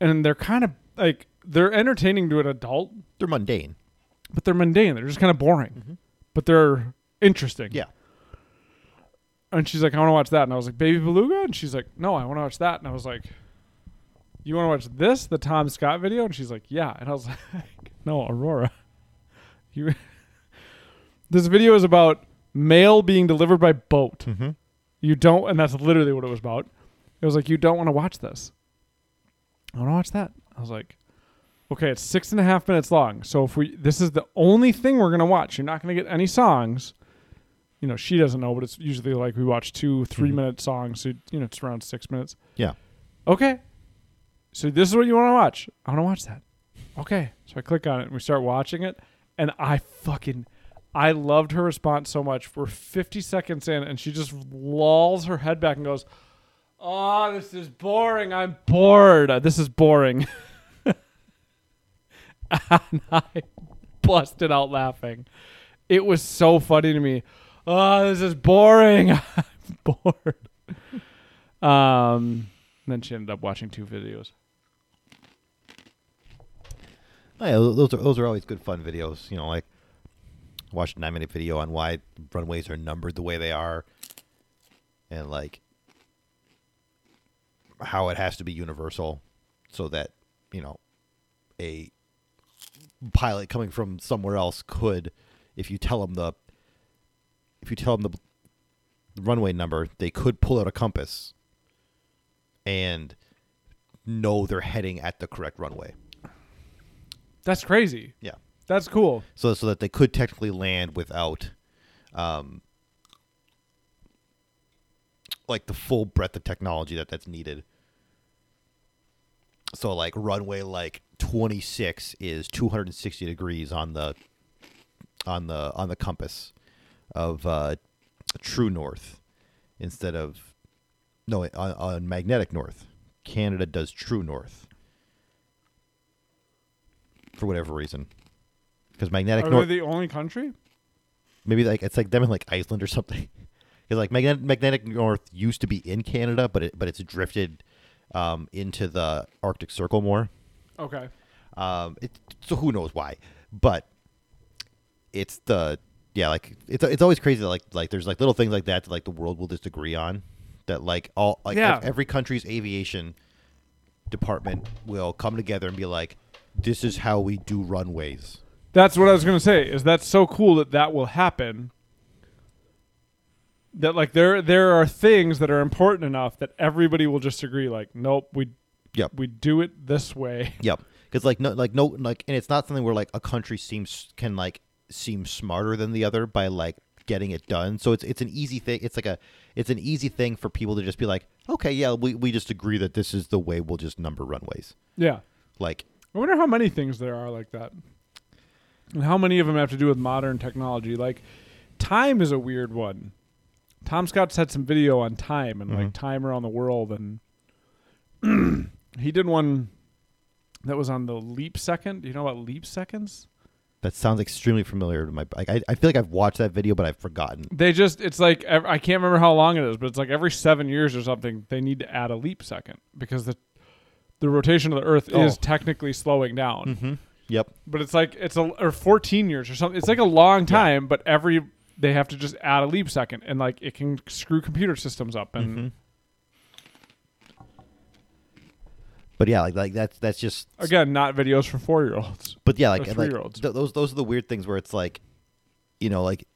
and they're kind of like they're entertaining to an adult, They're mundane. but they're mundane. They're just kind of boring, mm-hmm. but they're interesting. Yeah. And she's like, I want to watch that, and I was like, Baby Beluga, and she's like, No, I want to watch that, and I was like, You want to watch this, the Tom Scott video? And she's like, Yeah, and I was like, No, Aurora, you. this video is about mail being delivered by boat. Mm-hmm. You don't, and that's literally what it was about. It was like, You don't want to watch this. I want to watch that. I was like, Okay, it's six and a half minutes long. So if we, this is the only thing we're gonna watch. You're not gonna get any songs you know, she doesn't know, but it's usually like we watch two, 3 Mhm. minute songs. So, you know, it's around six minutes. Yeah. Okay. So this is what you want to watch. I want to watch that. Okay. So I click on it and we start watching it. And I fucking, I loved her response so much. We're 50 seconds in and she just lolls her head back and goes, Oh, this is boring. I'm bored. Uh, This is boring. and I busted out laughing. It was so funny to me. Oh, this is boring. I'm bored. Um, then she ended up watching two videos. Oh, yeah, those are those are always good fun videos. You know, like watch a nine minute video on why runways are numbered the way they are, and like how it has to be universal, so that you know a pilot coming from somewhere else could, if you tell them the, if you tell them the, the runway number, they could pull out a compass and know they're heading at the correct runway. That's crazy. Yeah. That's cool. so so that they could technically land without um like the full breadth of technology that that's needed. So like runway like 26 is 260 degrees on the on the on the compass of uh true north instead of no on, on magnetic north. Canada does true north. For whatever reason because magnetic Are north they the only country? maybe like it's like them in like Iceland or something. Because like magnetic, magnetic north used to be in Canada, but it but it's drifted um, into the Arctic Circle more. Okay. Um, it, so who knows why? But it's the yeah, like it's it's always crazy that like like there's like little things like that that like the world will disagree on. That like all like Yeah. every country's aviation department will come together and be like, this is how we do runways. That's what I was gonna say. Is that's so cool that that will happen. That like there there are things that are important enough that everybody will just agree. Like, nope, we Yep. we do it this way. Yep. Because like no, like no, like, and it's not something where like a country seems can like seem smarter than the other by like getting it done. So it's it's an easy thing. It's like a it's an easy thing for people to just be like, okay, yeah, we we just agree that this is the way we'll just number runways. Yeah. Like I wonder how many things there are like that. And how many of them have to do with modern technology. Like time is a weird one. Tom Scott's had some video on time and like Mhm. time around the world and he did one that was on the leap second. Do you know about leap seconds? that sounds extremely familiar to my. Like I, I feel like I've watched that video, but I've forgotten. They just it's like I can't remember how long it is, but it's like every 7 years or something they need to add a leap second because the the rotation of the earth is Oh. technically slowing down. Mm-hmm. Yep. but it's like it's a or 14 years or something. It's like a long time, but every they have to just add a leap second, and like it can screw computer systems up. And Mhm. But yeah, like like that's that's just again, not videos for four year olds. But yeah, like, like th- those those are the weird things where it's like, you know, like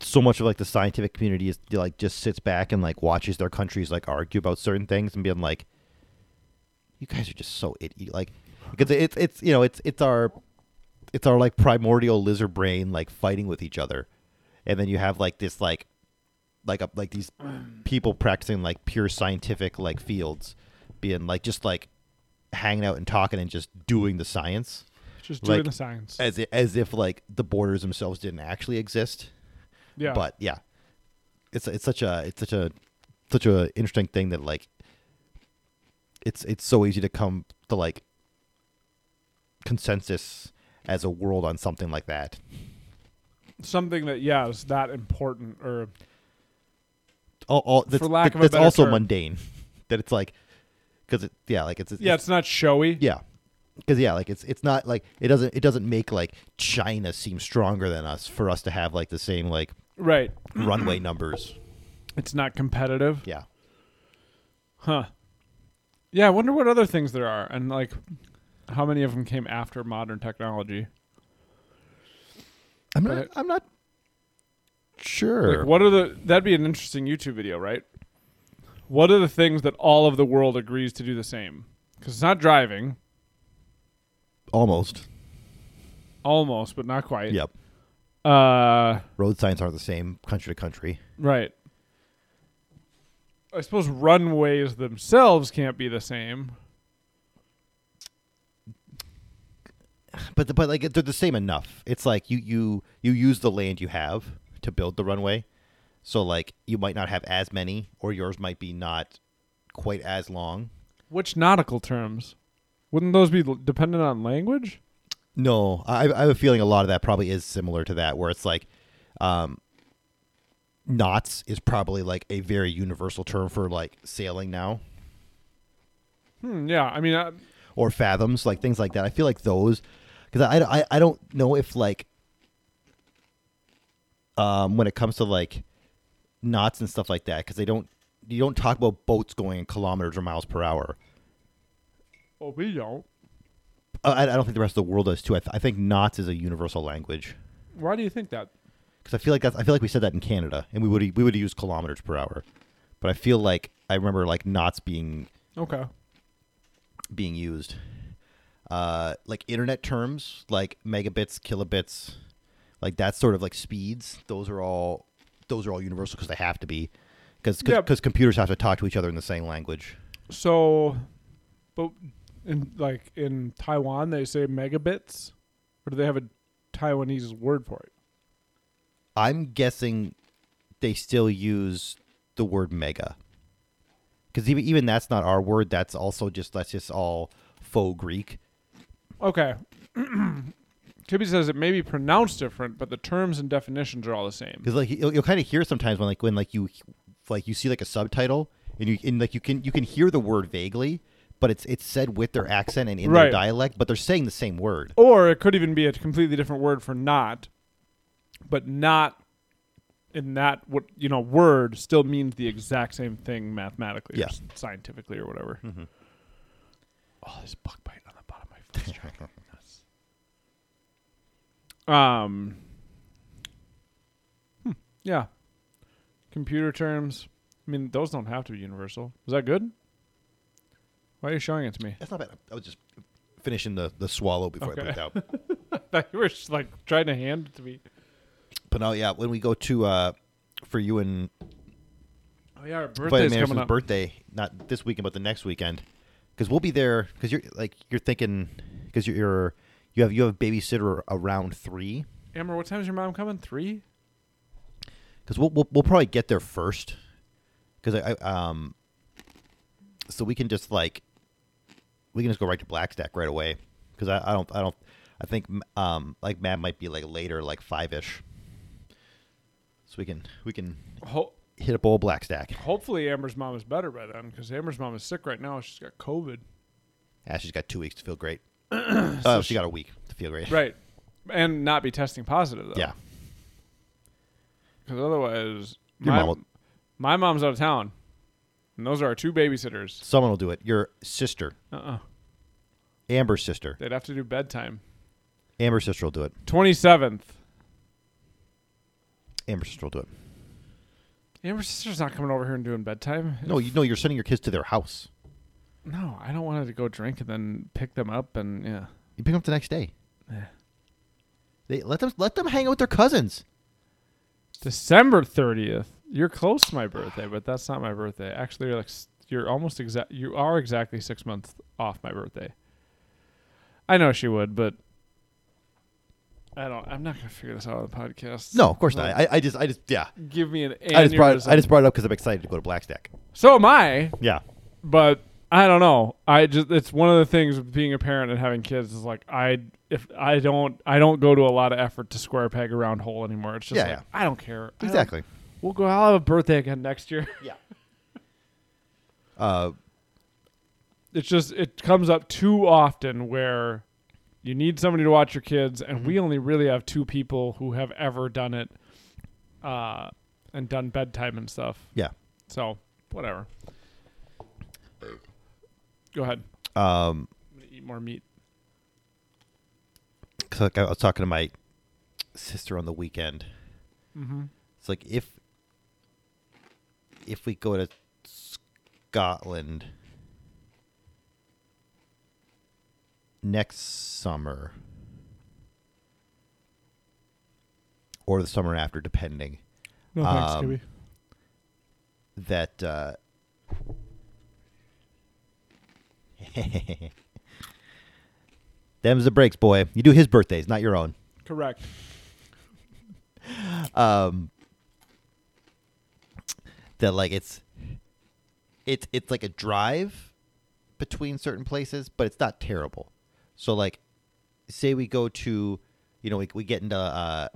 so much of like the scientific community is like just sits back and like watches their countries like argue about certain things and being like, you guys are just so idiot. Like because it's it's you know it's it's our it's our like primordial lizard brain like fighting with each other, and then you have like this like like a, like these people practicing like pure scientific like fields being like just like hanging out and talking and just doing the science Just doing Like, the science. as i as if like the borders themselves didn't actually exist. yeah, But yeah, it's it's such a it's such a such a interesting thing that like it's it's so easy to come to like consensus as a world on something like that. something that yeah is that important or All, all that's, lack that- of a that's better also term. mundane. That it's like because it yeah like it's, it's yeah, it's not showy. yeah because yeah like it's it's not like it doesn't it doesn't make like China seem stronger than us for us to have like the same like Right. runway numbers. It's not competitive. Yeah. Huh. Yeah, I wonder what other things there are, and like how many of them came after modern technology. I'm not. I'm not sure. Like, what are the? That'd be an interesting YouTube video, right? What are the things that all of the world agrees to do the same? Because it's not driving, Almost. almost, but not quite. Yep. Uh, Road signs aren't the same country to country. right. I suppose runways themselves can't be the same. But the, but like they're the same enough. It's like you you you use the land you have to build the runway. So like you might not have as many, or yours might be not quite as long. Which nautical terms? Wouldn't those be dependent on language? No, I, I have a feeling a lot of that probably is similar to that, where it's like, um, knots is probably like a very universal term for like sailing now. Hmm, yeah, I mean, uh, or fathoms, like things like that. I feel like those, because I, I, I don't know if like, um, when it comes to like knots and stuff like that, because they don't, you don't talk about boats going in kilometers or miles per hour. well, we don't. Uh, I, I don't think the rest of the world does too. I, th- I think knots is a universal language Why do you think that? because I feel like that's, I feel like we said that in Canada and we would we would use kilometers per hour, but I feel like I remember like knots being Okay. being used. Uh, like internet terms, like megabits, kilobits, like that sort of like speeds. Those are all those are all universal because they have to be, because Yeah. because computers have to talk to each other in the same language. So, but in like in Taiwan, they say megabits, or do they have a Taiwanese word for it? I'm guessing they still use the word mega, because even even that's not our word. That's also just that's just all faux Greek. Okay. Kibby says it may be pronounced different, but the terms and definitions are all the same. Because like you'll, you'll kind of hear sometimes when like when like you like you see like a subtitle and you and like you can you can hear the word vaguely, but it's it's said with their accent and in Right. their dialect, but they're saying the same word. Or it could even be a completely different word for not, but not in that what you know word still means the exact same thing mathematically Yeah. or s- scientifically or whatever. Mhm. Oh, there's bug bite on um. hmm, Yeah. Computer terms. I mean, those don't have to be universal. Was that good? Why are you showing it to me? That's not bad. I was just finishing the the swallow before I put it out. I thought you were just, like trying to hand it to me. But no, yeah, when we go to uh for you and Oh yeah, our birthday's coming up. birthday, not this weekend, but the next weekend, because we'll be there. Because you're like you're thinking, because you're, you're you have you have a babysitter around three. Amber, what time is your mom coming? Three. Because we'll, we'll we'll probably get there first. Because I, I um, so we can just like, we can just go right to Black Stack right away. Because I, I don't I don't I think um like Matt might be like later like five ish. So we can we can Ho- hit up old black stack. hopefully, Amber's mom is better by then because Amber's mom is sick right now. She's got COVID. Yeah, she's got two weeks to feel great. oh, she got a week to feel great. Right, and not be testing positive though. Yeah. because otherwise, Your my, mom will- my mom's out of town, and those are our two babysitters. Someone will do it. Your sister, Uh uh Amber's sister. They'd have to do bedtime. Amber's sister will do it. Twenty seventh. Amber's sister will do it. Amber's sister's not coming over here and doing bedtime. No, you know you're sending your kids to their house. No, I don't want her to go drink and then pick them up and yeah. You pick them up the next day. Yeah. They let them let them hang out with their cousins. December thirtieth. You're close to my birthday, but that's not my birthday. Actually, you're like you're almost exact. You are exactly six months off my birthday. I know she would, but I don't. I'm not gonna figure this out on the podcast. No, of course Well, not. I, I just I just yeah. give me an. I just brought it, I aneurysm. just brought it up because I'm excited to go to Black Stack. So am I, Yeah. but I don't know. I just it's one of the things with being a parent and having kids is like I if I don't I don't go to a lot of effort to square peg a round hole anymore. It's just Yeah, like yeah. I don't care. I don't- Exactly. We'll go. I'll have a birthday again next year. Yeah. Uh, it's just it comes up too often where you need somebody to watch your kids and we only really have two people who have ever done it uh and done bedtime and stuff yeah. so whatever go ahead Um, i'm gonna eat more meat 'cause like I was talking to my sister on the weekend. mm-hmm. It's like if if we go to Scotland next summer or the summer after, depending, no thanks Um, Kibby. that uh, them's the breaks, boy. You do his birthdays, not your own. correct um that like it's it's it's like a drive between certain places but it's not terrible so like say we go to you know we, we get into uh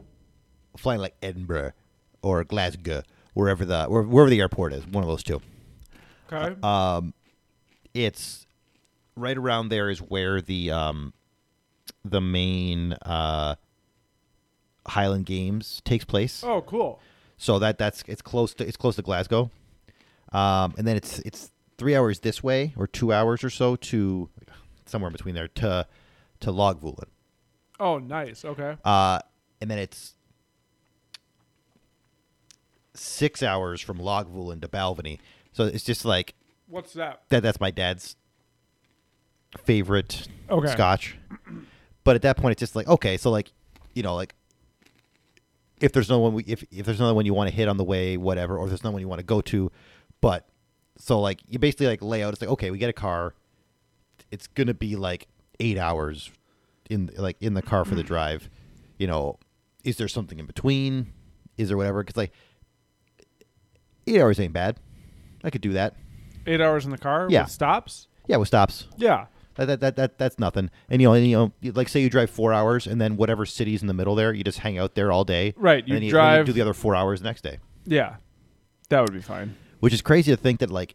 flying like edinburgh or glasgow wherever the where- wherever the airport is one of those two. Okay. Um it's right around there is where the um the main uh highland games takes place. Oh cool. So that that's it's close to it's close to Glasgow, um, and then it's it's three hours this way or two hours or so to somewhere in between there to to Lagavulin, oh nice okay uh, and then it's six hours from Lagavulin to Balvenie. So it's just like what's that that. That's my dad's favorite Okay. Scotch, but at that point it's just like okay, so like you know like if there's no one we, if if there's another one you want to hit on the way, whatever, or if there's no one you want to go to, but so like you basically like lay out. It's like okay, we get a car. It's gonna be like eight hours in like in the car for the mm. drive. You know, is there something in between? Is there whatever? Because like eight hours ain't bad. I could do that. eight hours in the car Yeah. with stops Yeah, with stops. yeah That, that, that, that that's nothing. And you know, and, you know, like say you drive four hours, and then whatever city's in the middle there, you just hang out there all day. Right, and you then you, then drive- do the other four hours next day. yeah that would be fine Which is crazy to think that like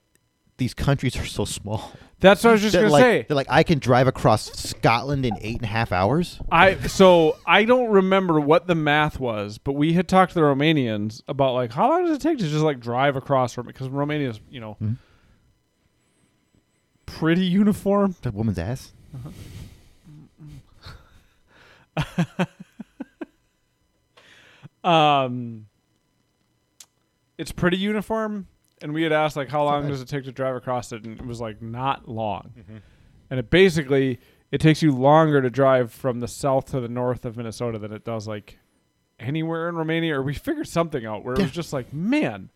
these countries are so small. that's what i was just gonna like, say that, like I can drive across Scotland in eight and a half hours. I so I don't remember what the math was, but we had talked to the Romanians about like how long does it take to just like drive across from because Romania's you know Mhm. pretty uniform. That woman's ass. Um, it's pretty uniform, and we had asked like how long does it take to drive across it, and it was like not long, Mm-hmm. and it basically it takes you longer to drive from the south to the north of Minnesota than it does like anywhere in Romania, or we figured something out where it was just like, man,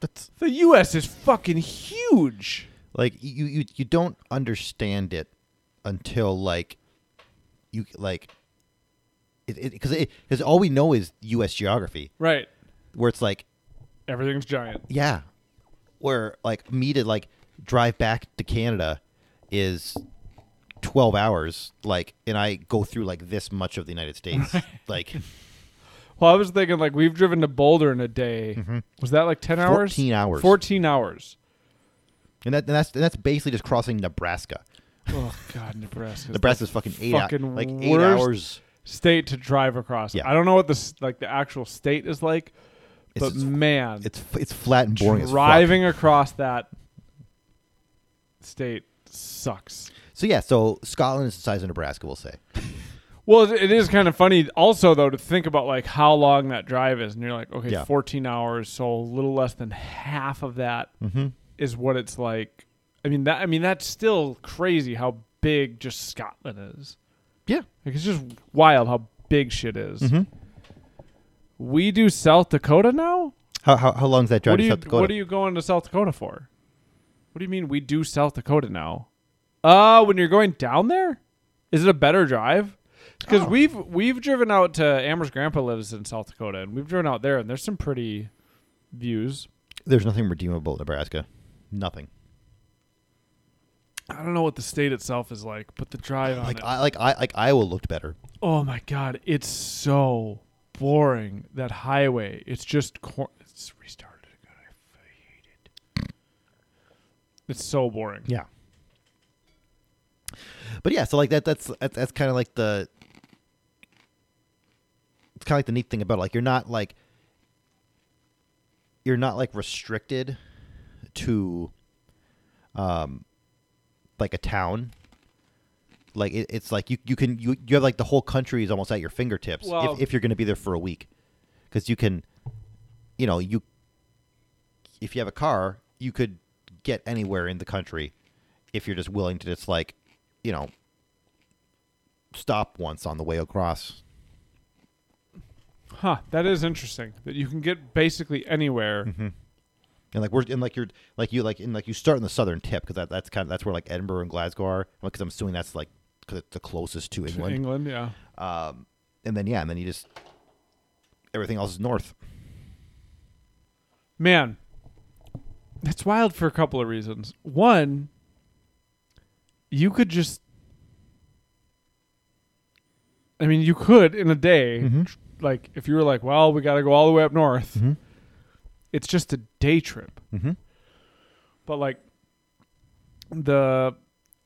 That's the U.S. is fucking huge. like you you you don't understand it until like you like it because it because all we know is U.S. geography, Right. where it's like Everything's giant. yeah, where like me to like drive back to Canada is twelve hours, like, and I go through like this much of the United States, like Well, I was thinking like we've driven to Boulder in a day. Mm-hmm. Was that like ten hours? 14 hours. Fourteen hours. and that and that's and that's basically just crossing Nebraska. Oh God, Nebraska. Nebraska's fucking eight hou- fucking like eight worst hours. state to drive across. Yeah. I don't know what this like the actual state is like, It's but man, It's it's flat and boring driving across that state sucks. So yeah, so Scotland is the size of Nebraska, we'll say. Well, it- is kind of funny also though to think about like how long that drive is, and you're like, okay, Yeah. 14 hours, so a little less than half of that is Mm-hmm. what it's like. I mean that I mean that's still crazy how big just Scotland is. Yeah. Like it's just wild how big shit is. Mm-hmm. We do South Dakota now. How how how long is that drive What to are you South Dakota? What are you going to South Dakota for? What do you mean we do South Dakota now? Uh when you're going down there, is it a better drive? Because Oh. we've we've driven out to Amber's grandpa lives in South Dakota, and we've driven out there, and there's some pretty views. There's nothing redeemable in Nebraska. Nothing. I don't know what the state itself is like, but the drive on Like it. I like I like Iowa looked better. oh my god, it's so boring. That highway, it's just cor- it's restarted again. I hate it. It's so boring. Yeah. But yeah, so like that that's that's, that's kind of like the it's kind of like the neat thing about it. like you're not like you're not like restricted to um like a town like it, it's like you you can you, you have like the whole country is almost at your fingertips Well- if, if you're going to be there for a week because you can you know you if you have a car you could get anywhere in the country if you're just willing to just like you know stop once on the way across Huh, that is interesting. That you can get basically anywhere. Mm-hmm. and like we're and like you're like you like in like you start in the southern tip because that, that's kind of that's where like Edinburgh and Glasgow are because I'm assuming that's like because it's the closest to to England England, yeah. um and then yeah and then you just everything else is north Man, it's wild for a couple of reasons. One, you could just. I mean, you could in a day, Mhm. tr- like if you were like, well, we got to go all the way up north. Mhm. It's just a day trip. mm-hmm. But like the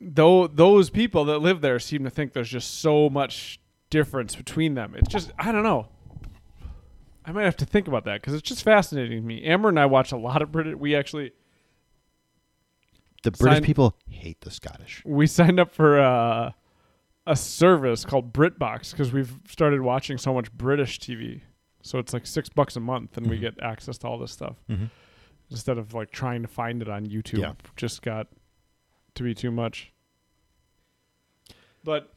though those people that live there seem to think there's just so much difference between them. It's just I don't know. I might have to think about that because it's just fascinating to me. Amber and I watch a lot of British. We actually the British Sign- people hate the Scottish we signed up for uh, a service called BritBox because we've started watching so much British TV. So it's like six bucks a month, and we Mhm. get access to all this stuff Mhm. instead of like trying to find it on YouTube. Yeah. Just got to be too much. But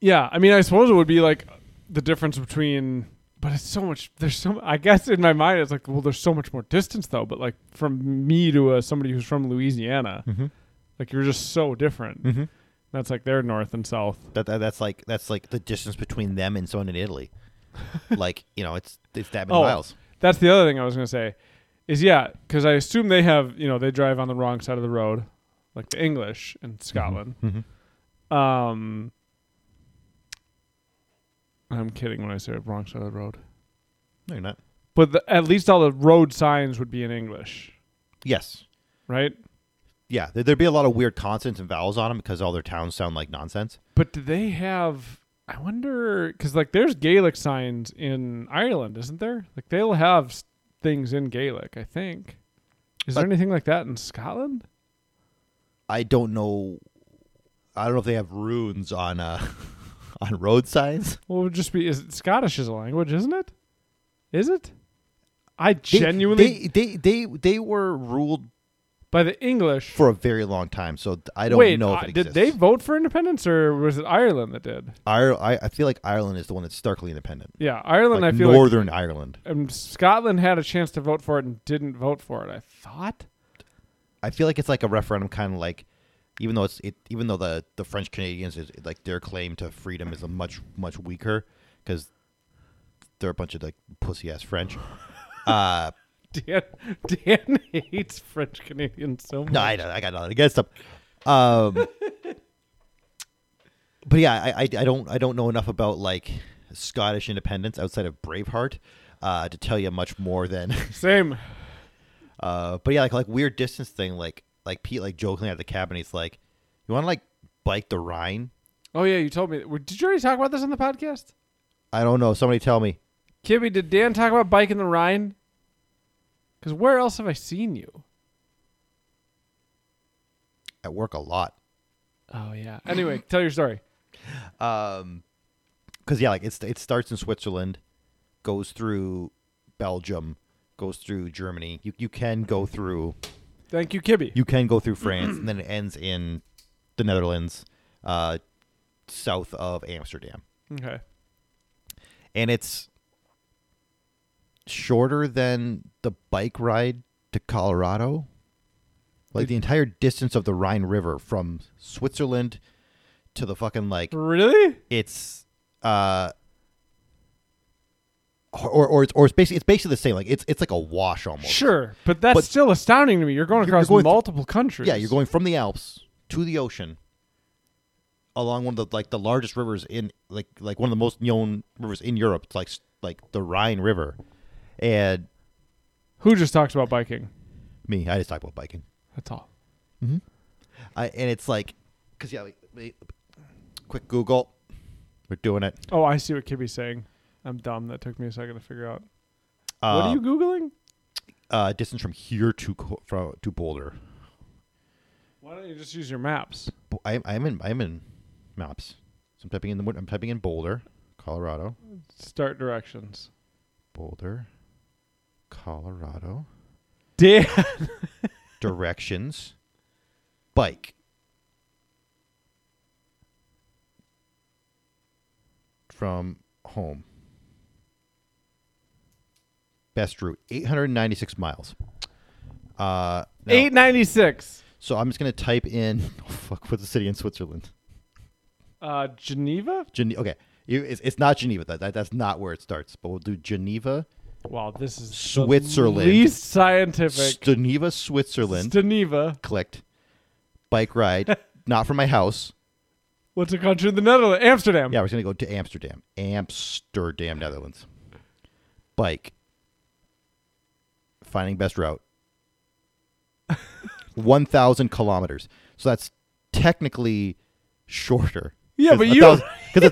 yeah, I mean, I suppose it would be like the difference between. But it's so much. There's so. I guess in my mind, it's like, well, there's so much more distance though. But like from me to uh, somebody who's from Louisiana, mm-hmm. like you're just so different. Mm-hmm. That's like their north and south. that, that that's like that's like the distance between them and someone in Italy like you know it's it's that many Oh. miles That's the other thing I was gonna say, is yeah, because I assume they have you know they drive on the wrong side of the road, like the English in Scotland. mm-hmm. Um, I'm kidding when I say wrong side of the road, no you're not but the, at least all the road signs would be in English, yes right? Yeah, there, there'd be a lot of weird consonants and vowels on them because all their towns sound like nonsense. But do they have? I wonder because like there's Gaelic signs in Ireland, isn't there? Like they'll have things in Gaelic. I think. Is there Uh, anything like that in Scotland? I don't know. I don't know if they have runes on uh on road signs. Well, it would just be is Scottish is a language, isn't it? Is it? I genuinely they they they they were ruled By the English. for a very long time. So I don't Wait, know uh, if it did they vote for independence or was it Ireland that did? I, I feel like Ireland is the one that's starkly independent. Yeah, Ireland. Like I feel Northern Ireland. like um, Scotland had a chance to vote for it and didn't vote for it. I thought. I feel like it's like a referendum, kind of like, even though it's it, even though the the French Canadians is like their claim to freedom is a much much weaker because they're a bunch of like pussy ass French. Uh, Dan Dan hates French Canadians so much. no, I, I got nothing against them. Um, but yeah, I, I I don't I don't know enough about like Scottish independence outside of Braveheart uh, to tell you much more than. Same. Uh, but yeah, like like weird distance thing, like like Pete like jokingly at the cabin, he's like, "You want to like bike the Rhine?" Oh yeah, you told me. Did you already talk about this on the podcast? I don't know. Somebody tell me. Kibby, did Dan talk about biking the Rhine? Because where else have I seen you? At work a lot. Oh yeah. Anyway, tell your story. Um, because yeah, like it's it starts in Switzerland, goes through Belgium, goes through Germany. You you can go through Thank you, Kibby. you can go through France, and then it ends in the Netherlands, uh, south of Amsterdam, okay. and it's shorter than the bike ride to Colorado. Like the entire distance of the Rhine River from Switzerland to the fucking like Really? it's uh or or it's or it's basically it's basically the same. Like it's it's like a wash almost. Sure, but that's But- still astounding to me. You're going You're- you're across going multiple countries. Yeah, you're going from the Alps to the ocean along one of the like the largest rivers in like like one of the most known rivers in Europe. It's like like the Rhine River. And Who just talks about biking? me, I just talk about biking. That's all. Mm-hmm. I and it's like cuz yeah, wait, wait, quick Google. We're doing it. Oh, I see what Kibby's saying. I'm dumb. That took me a second to figure out. what Uh, are you googling? uh distance from here to Co- from, to Boulder. Why don't you just use your maps? I, I'm in. I'm in maps. So I'm typing in the. I'm typing in Boulder, Colorado. Start directions. Boulder, Colorado. Dan. Directions. Bike. From home. Best route, 896 miles. Uh, now- 896. So I'm just gonna type in. Oh, fuck, what's the city in Switzerland? Uh, Geneva? Gene- okay, you, it's, it's not Geneva. That, that that's not where it starts. But we'll do Geneva, Wow, this is the Switzerland. least scientific. Geneva, Switzerland. Geneva. Clicked. Bike ride, not from my house. What's a country in the Netherlands? Amsterdam. Yeah, we're gonna go to Amsterdam, Amsterdam, Netherlands. Bike. Finding best route. One thousand kilometers. So that's technically shorter. Yeah, but you because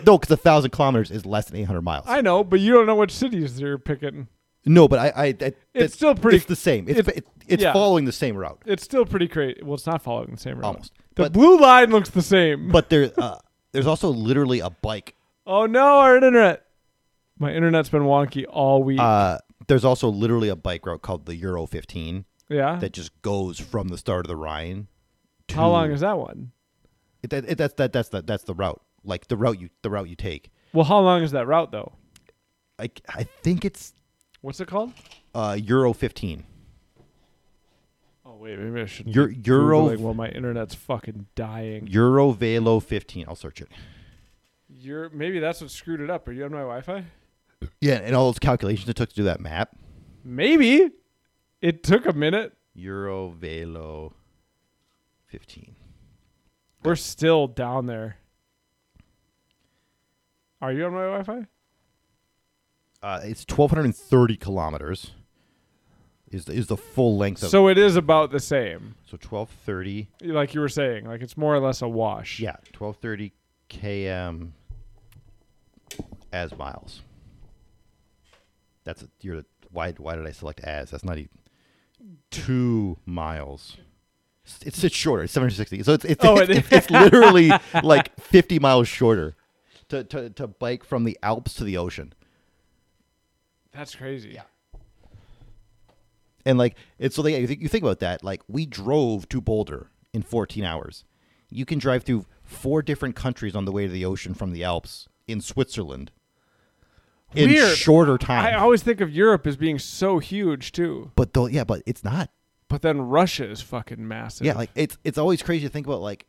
no, because a thousand kilometers is less than eight hundred miles. I know, but you don't know which cities they're picking. No, but I, I, I It's still pretty- It's the same. It's it's- it, it's yeah. following the same route, It's still pretty crazy. Well, it's not following the same route. almost. The But blue line looks the same. but there, uh, there's also literally a bike. oh no, our internet. My internet's been wonky all week. Uh, there's also literally a bike route called the Euro 15 yeah. that just goes from the start of the Rhine. To, How long is that one? It, that, it, that's that that's the that's the route. Like the route you the route you take. Well, how long is that route though? I I think it's What's it called? uh, Euro 15. Oh wait, maybe I should. Euro Euro while my internet's fucking dying. Euro Velo 15. I'll search it. You're maybe that's what screwed it up. Are you on my Wi-Fi? Yeah, and all those calculations it took to do that map. Maybe. It took a minute. EuroVelo 15. We're still down there. Are you on my Wi-Fi? Uh, it's 1,230 kilometers. Is the, is the full length of So it is about the same. so 1230 Like you were saying, like it's more or less a wash. yeah 1230 km as miles. That's you're why why did I select as? That's not even two miles. It's it's shorter. It's 760. So it's it's Oh, it's, it's, it's literally like 50 miles shorter to, to to bike from the Alps to the ocean. That's crazy. Yeah. And like it's so they, you think- you think about that. Like we drove to Boulder in 14 hours. You can drive through four different countries on the way to the ocean from the Alps in Switzerland in Weird. shorter time. I always think of Europe as being so huge too, but though, yeah, but it's not. but then Russia is fucking massive. Yeah, like it's it's always crazy to think about like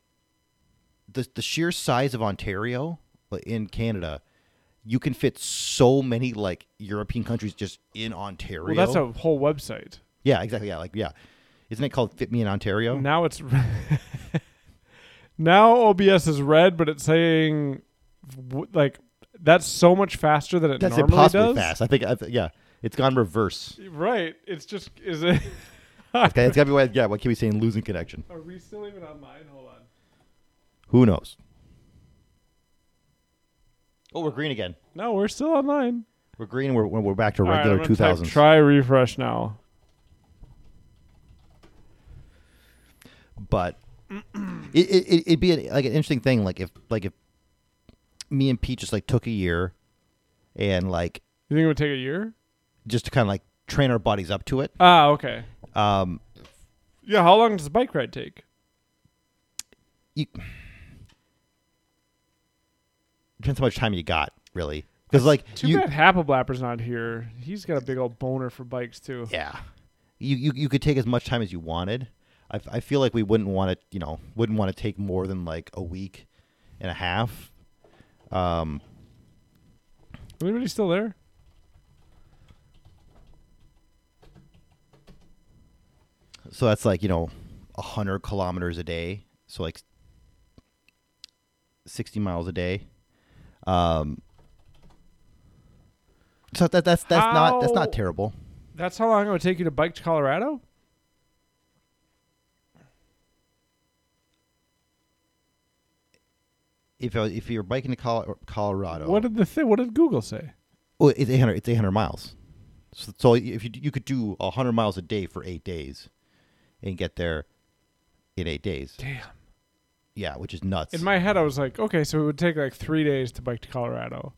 the the sheer size of Ontario like, in Canada. You can fit so many like European countries just in Ontario. well, that's a whole website. yeah, exactly. Yeah, like yeah, isn't it called Fit Me in Ontario? Now it's now OBS is red, but it's saying w- like that's so much faster than it That's normally impossibly does. fast. I think, I th- yeah, it's gone reverse. Right. It's just is it? Okay, it's gotta be what, yeah. What can we saying? Losing connection. Are we still even online? Hold on. Who knows? Oh, we're green again. No, we're still online. We're green. We're we're back to All right, regular I'm gonna two type thousands. Try refresh now. but it, it it- it'd be a, like an interesting thing. Like if like if me and Pete just like took a year and like You think it would take a year? just to kind of like train our bodies up to it. Ah, okay. Um, Yeah. How long does a bike ride take? you depends how much time you got, really. Because like Too you, bad Happleblapper's not here. He's got a big old boner for bikes too. yeah, you, you you could take as much time as you wanted. I feel like we wouldn't want to, you know, wouldn't want to take more than like a week and a half. Um, Anybody still there? so that's like you know, a hundred kilometers a day. So like sixty miles a day. Um, so that that's that's not that's not terrible. That's how long it would take you to bike to Colorado? If I- if you're biking to Col- Colorado, What did the thi- What did Google say? Well, it's 800. It's 800 miles. So, so if you you could do 100 miles a day for eight days, and get there in eight days. Damn. Yeah, which is nuts. In my head, I was like, okay, so it would take like three days to bike to Colorado.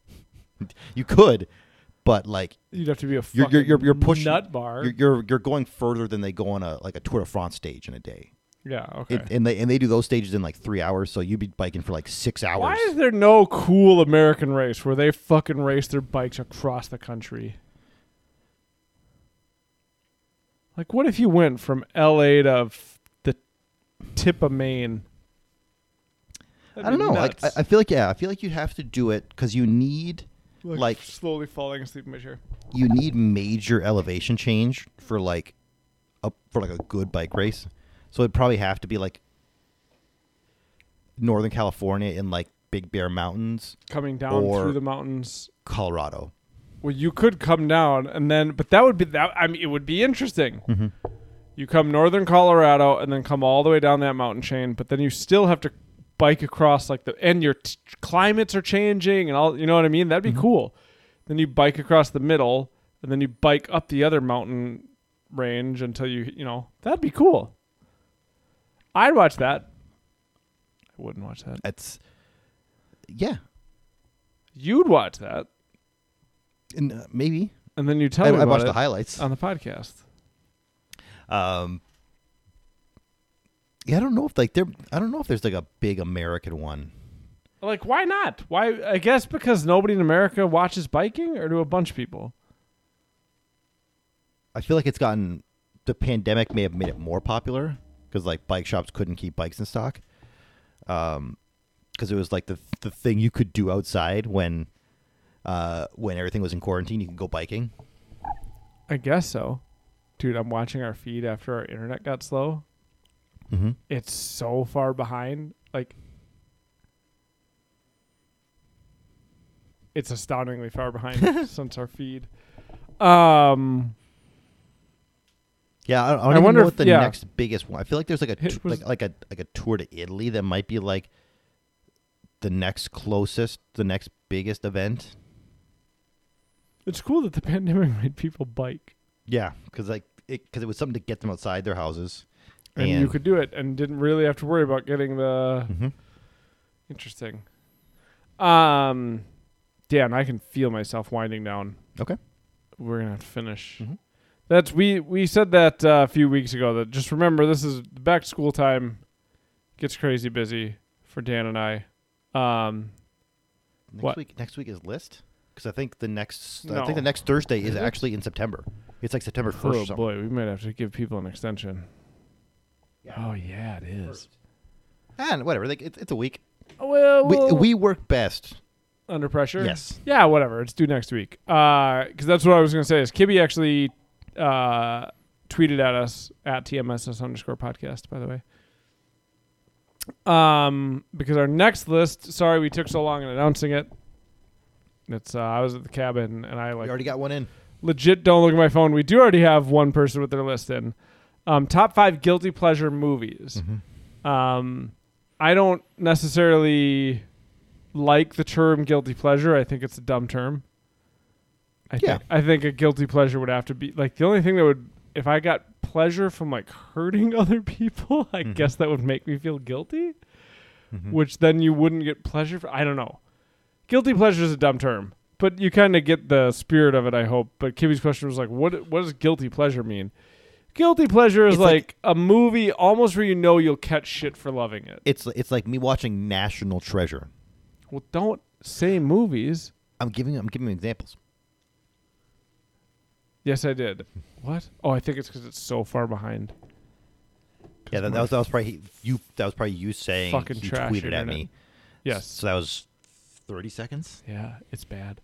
you could, but like You'd have to be a you're you're you're, you're pushing nut bar. You're, you're you're going further than they go on a like a Tour de France stage in a day. Yeah. Okay. It- and they and they do those stages in like three hours. So you'd be biking for like six hours. Why is there no cool American race where they fucking race their bikes across the country? Like, what if you went from L.A. to f- the tip of Maine? I don't know. Like I, I feel like yeah, I feel like you'd have to do it because you need like- slowly falling asleep in my chair. you need major elevation change for like a for like a good bike race. So it'd probably have to be like Northern California in like Big Bear Mountains, Coming down Or- through the mountains. Colorado. Well, you could come down and then, but that would be that. I mean, it would be interesting. Mm-hmm. You come northern Colorado and then come all the way down that mountain chain, but then you still have to bike across like the and your t- climates are changing and all. You know what I mean? That'd be cool. Then you bike across the middle and then you bike up the other mountain range until you you know that'd be cool. I'd watch that. I wouldn't watch that. That's yeah, You'd watch that, and, uh, maybe. and then you tell I, me I about watched it the highlights. on the podcast. Um, yeah, I don't know if like there. I don't know if there's like a big American one. Like, why not? Why? I guess because nobody in America watches biking, or do a bunch of people? I feel like it's gotten the pandemic may have made it more popular because like bike shops couldn't keep bikes in stock. Um, because it was like the the thing you could do outside when, uh, when everything was in quarantine, you could go biking. I guess so. Dude, I'm watching our feed after our internet got slow. Mm-hmm. It's so far behind. Like, it's astoundingly far behind since our feed. Um, Yeah, I, I don't I wonder know if- what the yeah. next biggest one. I feel like there's like a It was- like like a like a tour to Italy that might be like the next closest, the next biggest event. it's cool that the pandemic made people bike, Yeah, because like it because it was something to get them outside their houses, and, you could do it, and didn't really have to worry about getting the Mhm. Interesting. Um, Dan, I can feel myself winding down. Okay. We're gonna have to finish. Mhm. That's we we said that uh, a few weeks ago. That just remember this is back to school time. Gets crazy busy for Dan and I. Um, Next What? week. Next week is list because I think the next. I think the next Thursday is, Is actually in September. It's like September first. oh boy, we might have to give people an extension. Yeah. Oh yeah, it is. And whatever. Like it's, it's a week. Well, We, we'll- we work best. under pressure. Yes. Yeah, whatever. It's due next week. Because that's what I was going to say. Is Kibby actually uh, tweeted at us at TMSS underscore podcast, by the way. Um, because our next list. Sorry, we took so long in announcing it. It's uh, I was at the cabin and I like already got one in. legit don't look at my phone. We do already have one person with their list in. Um, top five guilty pleasure movies. Um, I don't necessarily like the term guilty pleasure. I think it's a dumb term. I Yeah. think I think a guilty pleasure would have to be like the only thing that would if I got pleasure from like hurting other people, I Mhm. guess that would make me feel guilty, Mhm. which then you wouldn't get pleasure for. I don't know. Guilty pleasure is a dumb term, but you kind of get the spirit of it, I hope. But Kibby's question was like, what what does guilty pleasure mean? Guilty pleasure is like- like a movie almost where you know you'll catch shit for loving it. It's it's like me watching National Treasure. Well, don't say movies. I'm giving I'm giving examples. Yes, I did. What? Oh, I think it's because it's so far behind. Yeah, that, that was that was probably you. That was probably you saying Fucking he trash tweeted at internet. me. Yes. So that was thirty seconds. Yeah, it's bad.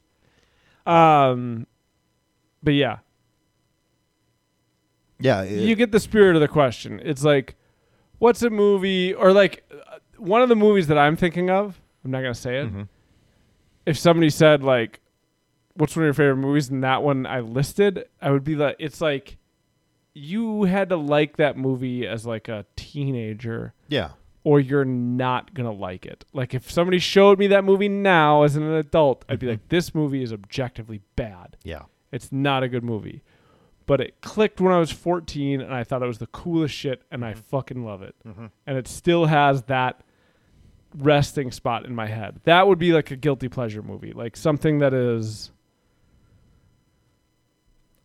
Um, but yeah, Yeah. you get the spirit of the question. It's like, what's a movie or like uh, one of the movies that I'm thinking of? I'm not gonna say it. Mhm. If somebody said like, "What's one of your favorite movies?" and that one I listed, I would be like, it's like you had to like that movie as like a teenager. Yeah. or you're not gonna like it. Like if somebody showed me that movie now as an adult, I'd be Mhm. like, this movie is objectively bad. Yeah. It's not a good movie. But it clicked when I was 14 and I thought it was the coolest shit and I fucking love it. Mhm. And it still has that resting spot in my head. That would be like a guilty pleasure movie. Like something that is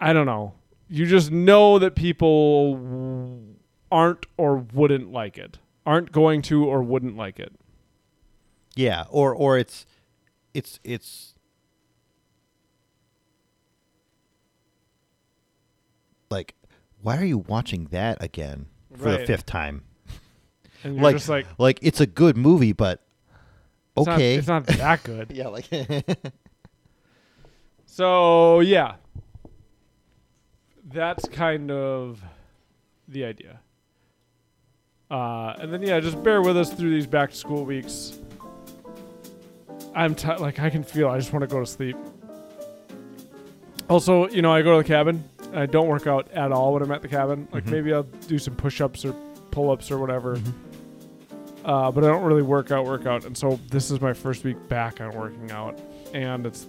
I don't know. You just know that people aren't or wouldn't like it. Aren't going to or wouldn't like it. Yeah. Or or it's it's it's like why are you watching that again for the fifth time? And you're Like just like like it's a good movie, but it's not- okay. it's not that good. yeah, like So yeah, that's kind of the idea. Uh, and then yeah, just bear with us through these back to school weeks. I'm ti like I can feel I just want to go to sleep. Also, you know, I go to the cabin. I don't work out at all when I'm at the cabin. Like Mhm. maybe I'll do some push-ups or pull-ups or whatever. Uh, but I don't really work out, work out. And so this is my first week back on working out, and it's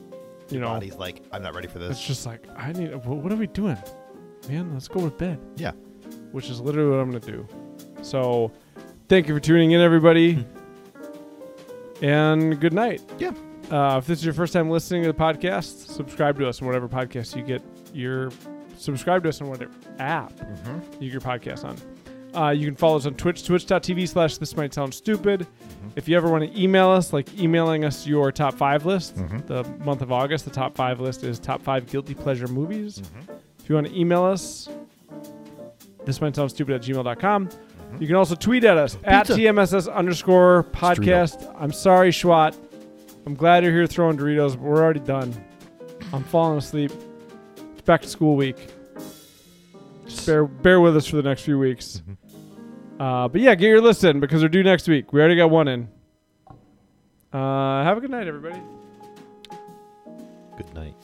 you know body's like I'm not ready for this. it's just like I need. What are we doing, man? Let's go to bed. Yeah. Which is literally what I'm gonna do. So, thank you for tuning in, everybody, and good night. Yeah. Uh, if this is your first time listening to the podcast, subscribe to us on whatever podcast you get your. Subscribe to us on whatever app Mhm. you get your podcast on. Uh, you can follow us on Twitch, twitch.tv slash this might sound stupid. If you ever want to email us, like emailing us your top five list, Mhm. the month of August, the top five list is top five guilty pleasure movies. If you want to email us, this might sound stupid at gmail.com. You can also tweet at us at Pizza. TMSS underscore podcast. I'm sorry, Schwat. I'm glad you're here throwing Doritos, but we're already done. I'm falling asleep. It's back to school week. Just bear, bear with us for the next few weeks. Uh, but yeah, get your list in because they're due next week. We already got one in. Uh, have a good night, everybody. Good night.